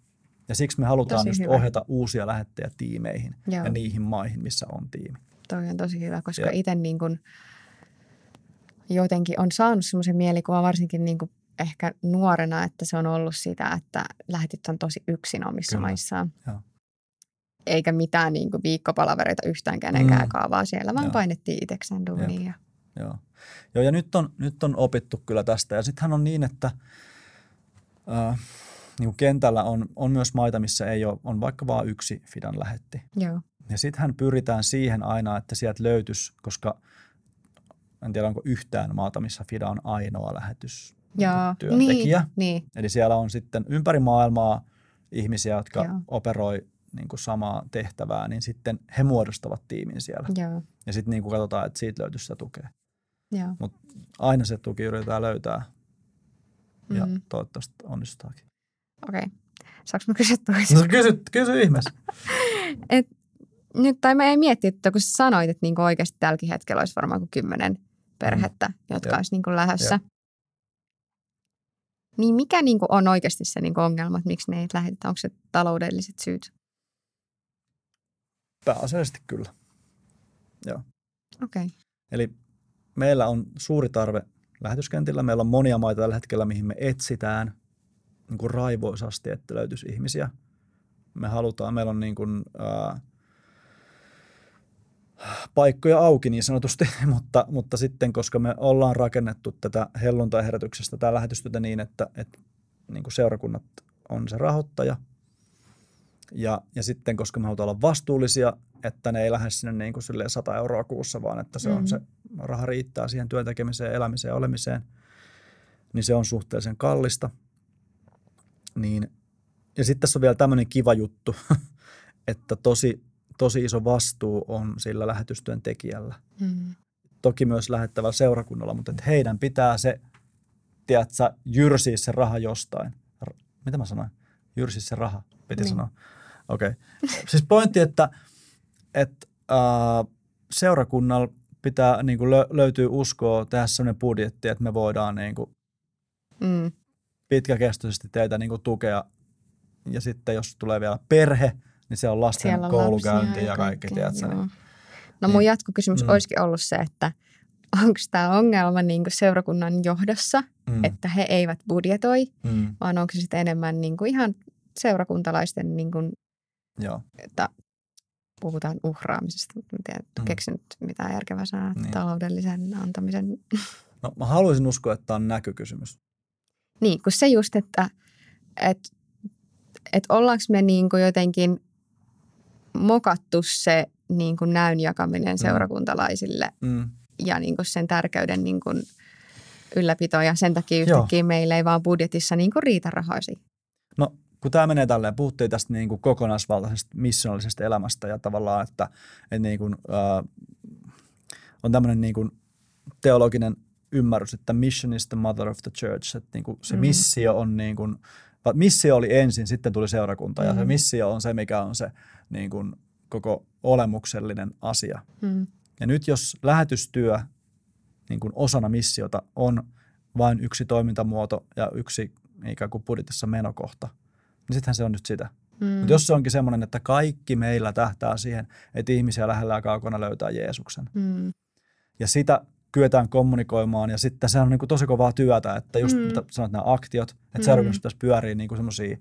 A: Ja siksi me halutaan
B: Tosi
A: just
B: hyvä.
A: ohjata uusia lähettäjä tiimeihin
B: Joo.
A: ja niihin maihin, missä on tiimi.
B: Toi on tosi hyvä, koska itse niin kuin jotenkin on saanut semmoisen mielikuvan, varsinkin niin kuin ehkä nuorena, että se on ollut sitä, että lähetit on tosi yksin omissa
A: Kyllä.
B: maissaan.
A: Joo.
B: Eikä mitään niin kuin viikkopalavereita yhtään kenenkään
A: Mm.
B: vaan siellä vaan
A: Joo.
B: painettiin itsekseen duuniin. Ja,
A: Joo. Joo, ja nyt on, nyt on opittu kyllä tästä. Ja sittenhän on niin, että äh, niin kuin kentällä on, on myös maita, missä ei ole, on vaikka vain yksi Fidan lähetti.
B: joo.
A: Ja sittenhän pyritään siihen aina, että sieltä löytyisi, koska en tiedä onko yhtään maata, missä Fida on ainoa lähetys
B: Joo.
A: työntekijä.
B: Niin, niin.
A: Eli siellä on sitten ympäri maailmaa ihmisiä, jotka
B: Joo.
A: operoi niin kuin samaa tehtävää, niin sitten he muodostavat tiimin siellä.
B: Joo.
A: Ja sitten niin kuin katsotaan, että siitä löytyy sitä tukea.
B: Joo.
A: Aina se tuki yritetään löytää ja
B: Mm.
A: toivottavasti onnistutaankin.
B: Okei. Okay. Saanko mä kysyä toisen?
A: No kysy, kysy ihmeessä.
B: Nyt, tai mä en miettiä, että kun sä sanoit, että niin oikeasti tälläkin hetkellä olisi varmaan kuin kymmenen perhettä, jotka
A: Jep.
B: olisi niin lähdössä. Niin mikä niin on oikeasti se niin ongelma, että miksi ne ei lähetetä? Onko se taloudelliset syyt?
A: Pääasiallisesti kyllä.
B: Okei. Okay.
A: Eli meillä on suuri tarve lähetyskentillä. Meillä on monia maita tällä hetkellä, mihin me etsitään niin kuin raivoisasti, että löytyisi ihmisiä. Me halutaan, meillä on niin kuin, ää, paikkoja auki niin sanotusti, mutta, mutta sitten koska me ollaan rakennettu tätä helluntaiherätyksestä, tämä lähetystyötä niin, että, että niin kuin seurakunnat on se rahoittaja, ja, ja sitten koska me halutaan olla vastuullisia, että ne ei lähde sinne niin kuin silleen 100 euroa kuussa, vaan että se
B: Mhm.
A: on se raha riittää siihen työn tekemiseen, elämiseen ja olemiseen, niin se on suhteellisen kallista. Niin, ja sitten tässä on vielä tämmöinen kiva juttu, että tosi, tosi iso vastuu on sillä lähetystyön tekijällä.
B: Mm.
A: Toki myös lähettävällä seurakunnalla, mutta että heidän pitää se, tiedätkö, jyrsiä se raha jostain. Mitä mä sanoin? Jyrsiä se raha, piti
B: Niin.
A: sanoa. Okei. Okay. Siis pointti, että, että äh, seurakunnalla pitää niin kuin lö, löytyy uskoa tehdä sellainen budjetti, että me voidaan niin kuin
B: Mm.
A: pitkäkestoisesti teitä niin kuin tukea. Ja sitten jos tulee vielä perhe, niin se on lasten
B: Siellä on
A: koulukäynti ja kaikki, tiedätkö,
B: joo.
A: niin
B: No mun
A: Niin.
B: jatkokysymys
A: Mm.
B: olisikin ollut se, että onko tämä ongelma niin kuin seurakunnan johdossa,
A: mm.
B: että he eivät budjetoi,
A: Mm.
B: vaan onko se sitten enemmän niin kuin ihan seurakuntalaisten, niin kuin,
A: Joo.
B: että puhutaan uhraamisesta, mutta en
A: Mm.
B: mm. keksinyt mitään järkevää sanaa,
A: Niin.
B: taloudellisen antamisen.
A: No, mä haluaisin uskoa, että tämä on näkykysymys.
B: Niin, kun se just, että et, et ollaanko me niin kuin jotenkin mokattu se niin kuin näyn jakaminen seurakuntalaisille
A: Mm.
B: ja niin kuin sen tärkeyden niin kuin ylläpito ja sen takia
A: Joo.
B: yhtäkkiä meillä ei vaan budjetissa niin kuin riitä rahoisi.
A: No, kun tämä menee tälleen, puhuttiin tästä niin kuin kokonaisvaltaisesta missionallisesta elämästä ja tavallaan, että, että niin kuin, äh, on tämmöinen niin kuin teologinen ymmärrys, että mission is the mother of the church, että niin kuin se
B: Mm.
A: missio on niin kuin, missio oli ensin, sitten tuli seurakunta ja se
B: Mm.
A: missio on se, mikä on se niin kuin koko olemuksellinen asia.
B: Hmm.
A: Ja nyt jos lähetystyö niin kuin osana missiota on vain yksi toimintamuoto ja yksi ikään kuin budjetissa menokohta, niin sittenhän se on nyt sitä.
B: Hmm.
A: Mutta jos se onkin semmoinen, että kaikki meillä tähtää siihen, että ihmisiä lähellä ja kaukana löytää Jeesuksen.
B: Hmm.
A: Ja sitä kyetään kommunikoimaan ja sitten se on niin kuin tosi kovaa työtä, että just
B: Mm.
A: mitä sanoit nämä aktiot, että
B: Mm.
A: seurakunnassa pitäisi pyöriä niin kuin semmoisia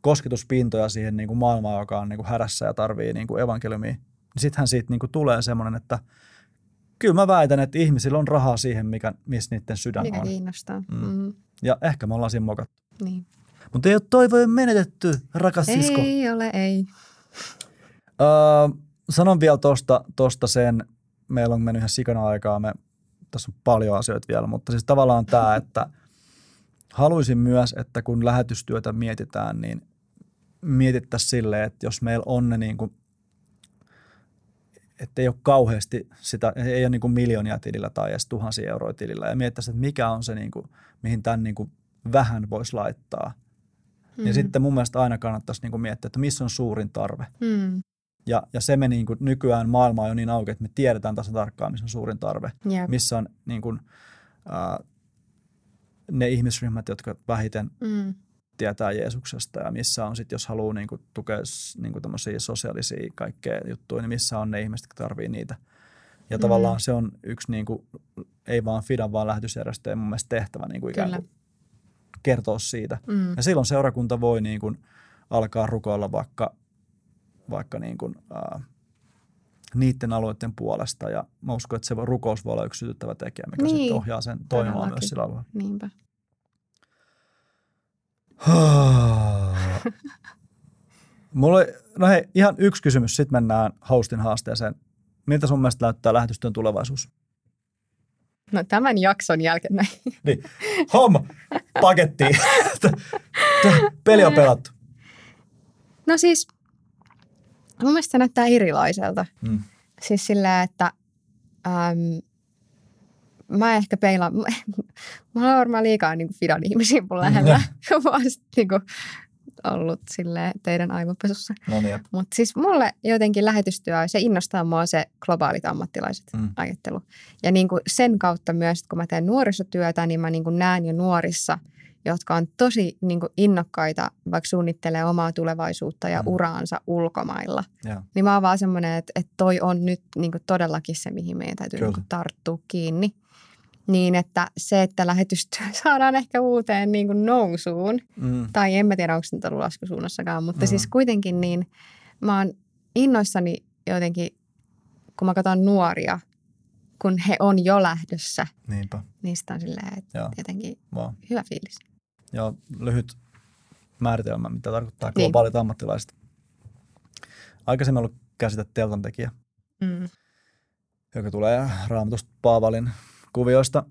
A: kosketuspintoja siihen niin kuin maailmaan, joka on niin kuin hädässä ja tarvii niin kuin evankeliumia. Niin sittenhän siitä niin kuin tulee semmoinen, että kyllä mä väitän, että ihmisillä on rahaa siihen, mikä, missä niiden sydän
B: Mikä
A: on.
B: kiinnostaa.
A: Mm.
B: Mm. Mm.
A: Ja ehkä me ollaan siinä mokattu.
B: Niin.
A: Mutta ei ole toivojen menetetty, rakas sisko.
B: Ei ole, ei.
A: Öö, sanon vielä tosta, tosta sen, meillä on mennyt ihan sikana aikaa, me, tässä on paljon asioita vielä, mutta siis tavallaan tämä, että haluaisin myös, että kun lähetystyötä mietitään, niin mietittäisiin silleen, että jos meillä on ne niin kuin, että ei ole kauheasti sitä, ei ole niin kuin miljoonia tilillä tai edes tuhansia euroa tilillä ja miettäisiin, että mikä on se, niin kuin, mihin tämän niin kuin vähän voisi laittaa.
B: Mm.
A: Ja sitten mun mielestä aina kannattaisi niin kuin miettiä, että missä on suurin tarve.
B: Mm.
A: Ja, ja se me niin kuin, nykyään maailma on jo niin auki, että me tiedetään tasan tarkkaan, missä on suurin tarve.
B: Jep.
A: Missä on niin kuin, ää, ne ihmisryhmät, jotka vähiten
B: Mm.
A: tietää Jeesuksesta ja missä on sitten, jos haluaa niin kuin, tukea niin kuin sosiaalisia kaikkea juttuja, niin missä on ne ihmiset, jotka tarvii niitä. Ja
B: Mm.
A: tavallaan se on yksi, niin kuin, ei vaan Fidan, vaan lähetysjärjestöjen mun mielestä tehtävä niin kuin ikään kuin kertoa siitä.
B: Mm.
A: Ja silloin seurakunta voi niin kuin alkaa rukoilla vaikka, vaikka niin kuin, ää, niiden alueiden puolesta. Ja mä uskon, että se voi, rukous voi olla yksi sytyttävä tekijä, mikä
B: Niin,
A: sitten ohjaa sen toimimaan myös sillä alueella.
B: Niinpä.
A: Mulla oli, no hei, ihan yksi kysymys, sitten mennään hostin haasteeseen. Miltä sun mielestä näyttää lähetystyön tulevaisuus?
B: No tämän jakson jälkeen näin.
A: Niin, homma, pakettiin. Peli on pelattu.
B: No siis, mun mielestä se näyttää erilaiselta.
A: Mm.
B: Siis sillä, että äm, mä ehkä peilaan, mulla on varmaan liikaa niin Fidan ihmisiä mun lähellä. mä oon sit, niin kuin, ollut sille teidän aivopesussa.
A: No niin,
B: Mutta siis mulle jotenkin lähetystyö, se innostaa mua se globaalit ammattilaiset
A: Mm.
B: ajattelu. Ja niin kuin sen kautta myös, kun mä teen nuorisotyötä, niin mä niin kuin näen jo nuorissa, jotka on tosi niin kuin innokkaita, vaikka suunnittelee omaa tulevaisuutta ja
A: Mm.
B: uraansa ulkomailla.
A: Joo.
B: Niin mä oon vaan semmoinen, että, että toi on nyt niin kuin todellakin se, mihin meidän täytyy
A: Kyllä.
B: niin kuin tarttua kiinni. Niin, että se, että lähetystyö saadaan ehkä uuteen niin kuin nousuun,
A: Mm.
B: tai en mä tiedä, onko se nyt ollut laskusuunnassakaan, mutta
A: Mm.
B: siis kuitenkin niin mä oon innoissani jotenkin, kun mä katson nuoria, kun he on jo lähdössä,
A: Niinpä,
B: niin sitä on silleen, että
A: joo,
B: jotenkin
A: vaan.
B: hyvä fiilis.
A: Ja lyhyt määritelmä, mitä tarkoittaa
B: Niin.
A: globaalit ammattilaiset. Aikaisemmin ollut käsite teltantekijä,
B: Mm.
A: joka tulee raamatusta Paavalin kuvioista.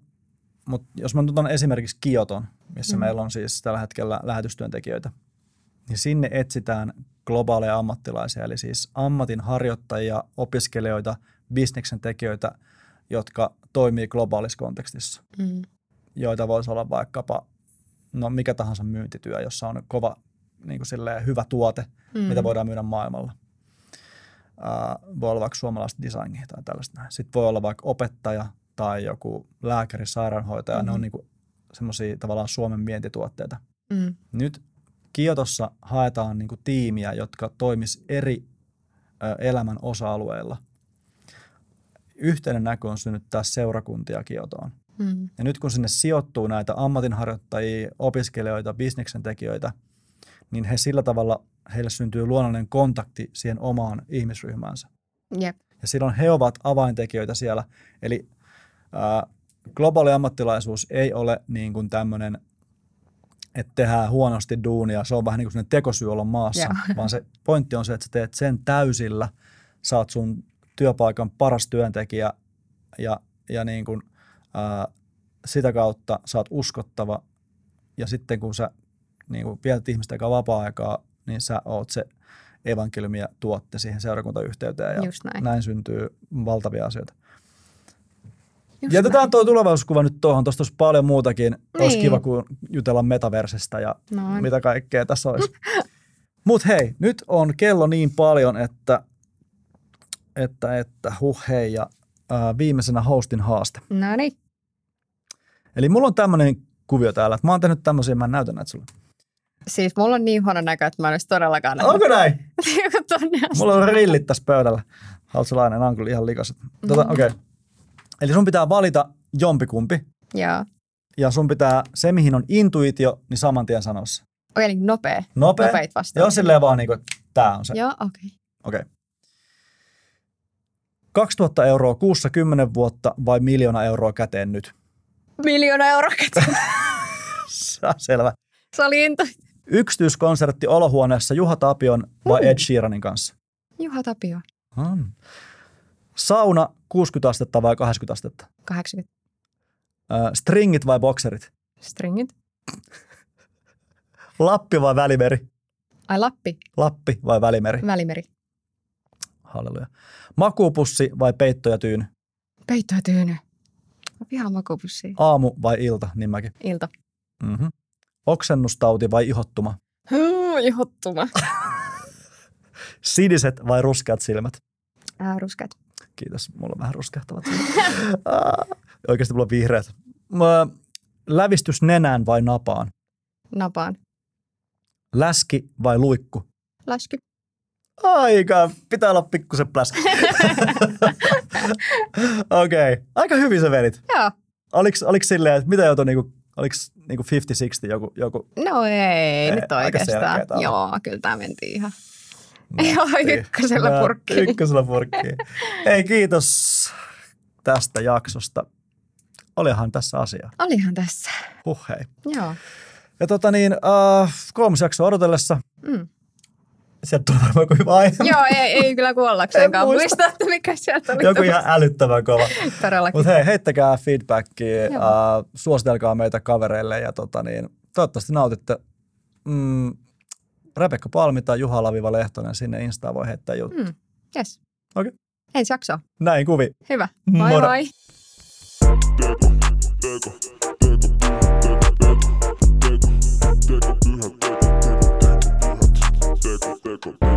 A: Mutta jos mä otan esimerkiksi Kioton, missä mm. Meillä on siis tällä hetkellä lähetystyöntekijöitä, niin sinne etsitään globaaleja ammattilaisia, eli siis ammatin harjoittajia, opiskelijoita, bisneksen tekijöitä, jotka toimii globaalissa kontekstissa,
B: Mm.
A: joita voisi olla vaikkapa no mikä tahansa myyntityö, jossa on kova niin kuin silleen, hyvä tuote,
B: Mm.
A: mitä voidaan myydä maailmalla. Uh, voi olla vaikka suomalaista designia tai tällaista. Sitten voi olla vaikka opettaja tai joku lääkäri, sairaanhoitaja. Mm-hmm. Ne on
B: Mhm.
A: niinku semmoisia tavallaan Suomen vientituotteita.
B: Mm.
A: Nyt Kiotossa haetaan niinku tiimiä, jotka toimis eri ö, elämän osa-alueilla. yhteinen näky on synnyttää seurakuntia Kiotoon.
B: Mm.
A: Ja nyt kun sinne sijoittuu näitä ammatinharjoittajia, opiskelijoita, bisneksen tekijöitä, niin he sillä tavalla, heille syntyy luonnollinen kontakti siihen omaan ihmisryhmäänsä.
B: Jep.
A: Ja silloin he ovat avaintekijöitä siellä. Eli globaali ammattilaisuus ei ole niin kuin tämmöinen, että tehdään huonosti duunia, se on vähän niin kuin tekosyy olla maassa,
B: Joo.
A: vaan se pointti on se, että sä teet sen täysillä, saat sun työpaikan paras työntekijä ja, ja niin kuin, ää, sitä kautta saat uskottava ja sitten kun sä niin kuin vietät ihmistä aika vapaa-aikaa, niin sä oot se evankeliumia tuotte siihen seurakuntayhteyteen ja
B: näin.
A: näin syntyy valtavia asioita.
B: Just
A: Jätetään tuo tulevaisuuskuva nyt tuohon. Tuosta olisi paljon muutakin. Niin. Olisi kiva, kun jutellaan metaversesta ja
B: Noin.
A: mitä kaikkea tässä olisi. Mutta hei, nyt on kello niin paljon, että, että, että huh hei ja ää, viimeisenä hostin haaste.
B: No niin.
A: Eli mulla on tämmöinen kuvio täällä, että mä oon tehnyt tämmöisiä, mä näytän näitä sulle.
B: Siis mulla on niin huono näkö, että mä en olisi todellakaan nähnyt.
A: Onko näin? Mulla on rillit tässä pöydällä. Haluatko lainen? Nämä on kyllä ihan likaset. Tota,
B: Mm.
A: Okei. Okay. Eli sun pitää valita jompikumpi.
B: Joo.
A: Ja sun pitää, se mihin on intuitio, niin saman tien sanoa se.
B: Okei, eli nopea.
A: Nopea.
B: Nopeita vastauksia.
A: Joo, silleen vaan niin kuin, että tää on se.
B: Joo, okei. Okay.
A: Okei. Okay. 2000 euroa kuussa 10 vuotta vai miljoona euroa käteen nyt?
B: Miljoona euroa käteen.
A: Selvä.
B: Se oli into.
A: Yksityiskonsertti olohuoneessa Juha Tapion vai Ed Sheeranin kanssa?
B: Juha Tapio.
A: On. Sauna 60 astetta vai 80 astetta?
B: 80
A: Ö, stringit vai bokserit?
B: stringit.
A: Lappi vai välimeri?
B: Ai Lappi.
A: Lappi vai välimeri?
B: Välimeri.
A: Halleluja. Makuupussi vai peitto ja tyyny?
B: Peitto ja tyyny. Mä vihaan makupussia.
A: Aamu vai ilta, niin mäkin.
B: Ilta.
A: Mm-hmm. Oksennustauti vai ihottuma?
B: Huu, ihottuma.
A: Siniset vai ruskeat silmät?
B: Ää, ruskeat.
A: Kiitos, mulla on vähän. Ah, Oikeasti mulla on vihreät. Mä, lävistys nenään vai napaan?
B: Napaan.
A: Läski vai luikku?
B: Läsky.
A: Aika, pitää olla pikkusen pläski. Okei, okay. aika hyvin sä vedit.
B: Joo.
A: Oliks, oliks silleen, että mitä joutui niinku, oliks niinku 50-60 joku, joku
B: No ei,
A: Ei,
B: nyt oikeastaan. Joo, kyllä tämä mentiin ihan. Joo, ykkösellä purkkiin.
A: Ykkösellä purkkiin. Hei, kiitos tästä jaksosta. Olihan tässä asiaa.
B: Olihan tässä.
A: Huh hei.
B: Joo.
A: Ja tota niin, uh, kolmas jakso odotellessa.
B: Mm.
A: Sieltä tulee varmaan joku hyvä aihe.
B: Joo, ei, ei kyllä kuollakseenkaan
A: En muista.
B: muista, että mikä sieltä oli.
A: Joku ihan älyttömän kova.
B: Todellakin.
A: Mutta hei, heittäkää feedbackia, uh, suositelkaa meitä kavereille ja tota niin, toivottavasti nautitte. Mm, Rebekka Palmi tai Juha-Lehtonen sinne Instaan voi heittää juttu.
B: Mm. Yes.
A: Okei. Okay.
B: Ensi jakso.
A: Näin kuvi.
B: Hyvä. Moi
A: Moro.
B: moi.
C: Take a teko,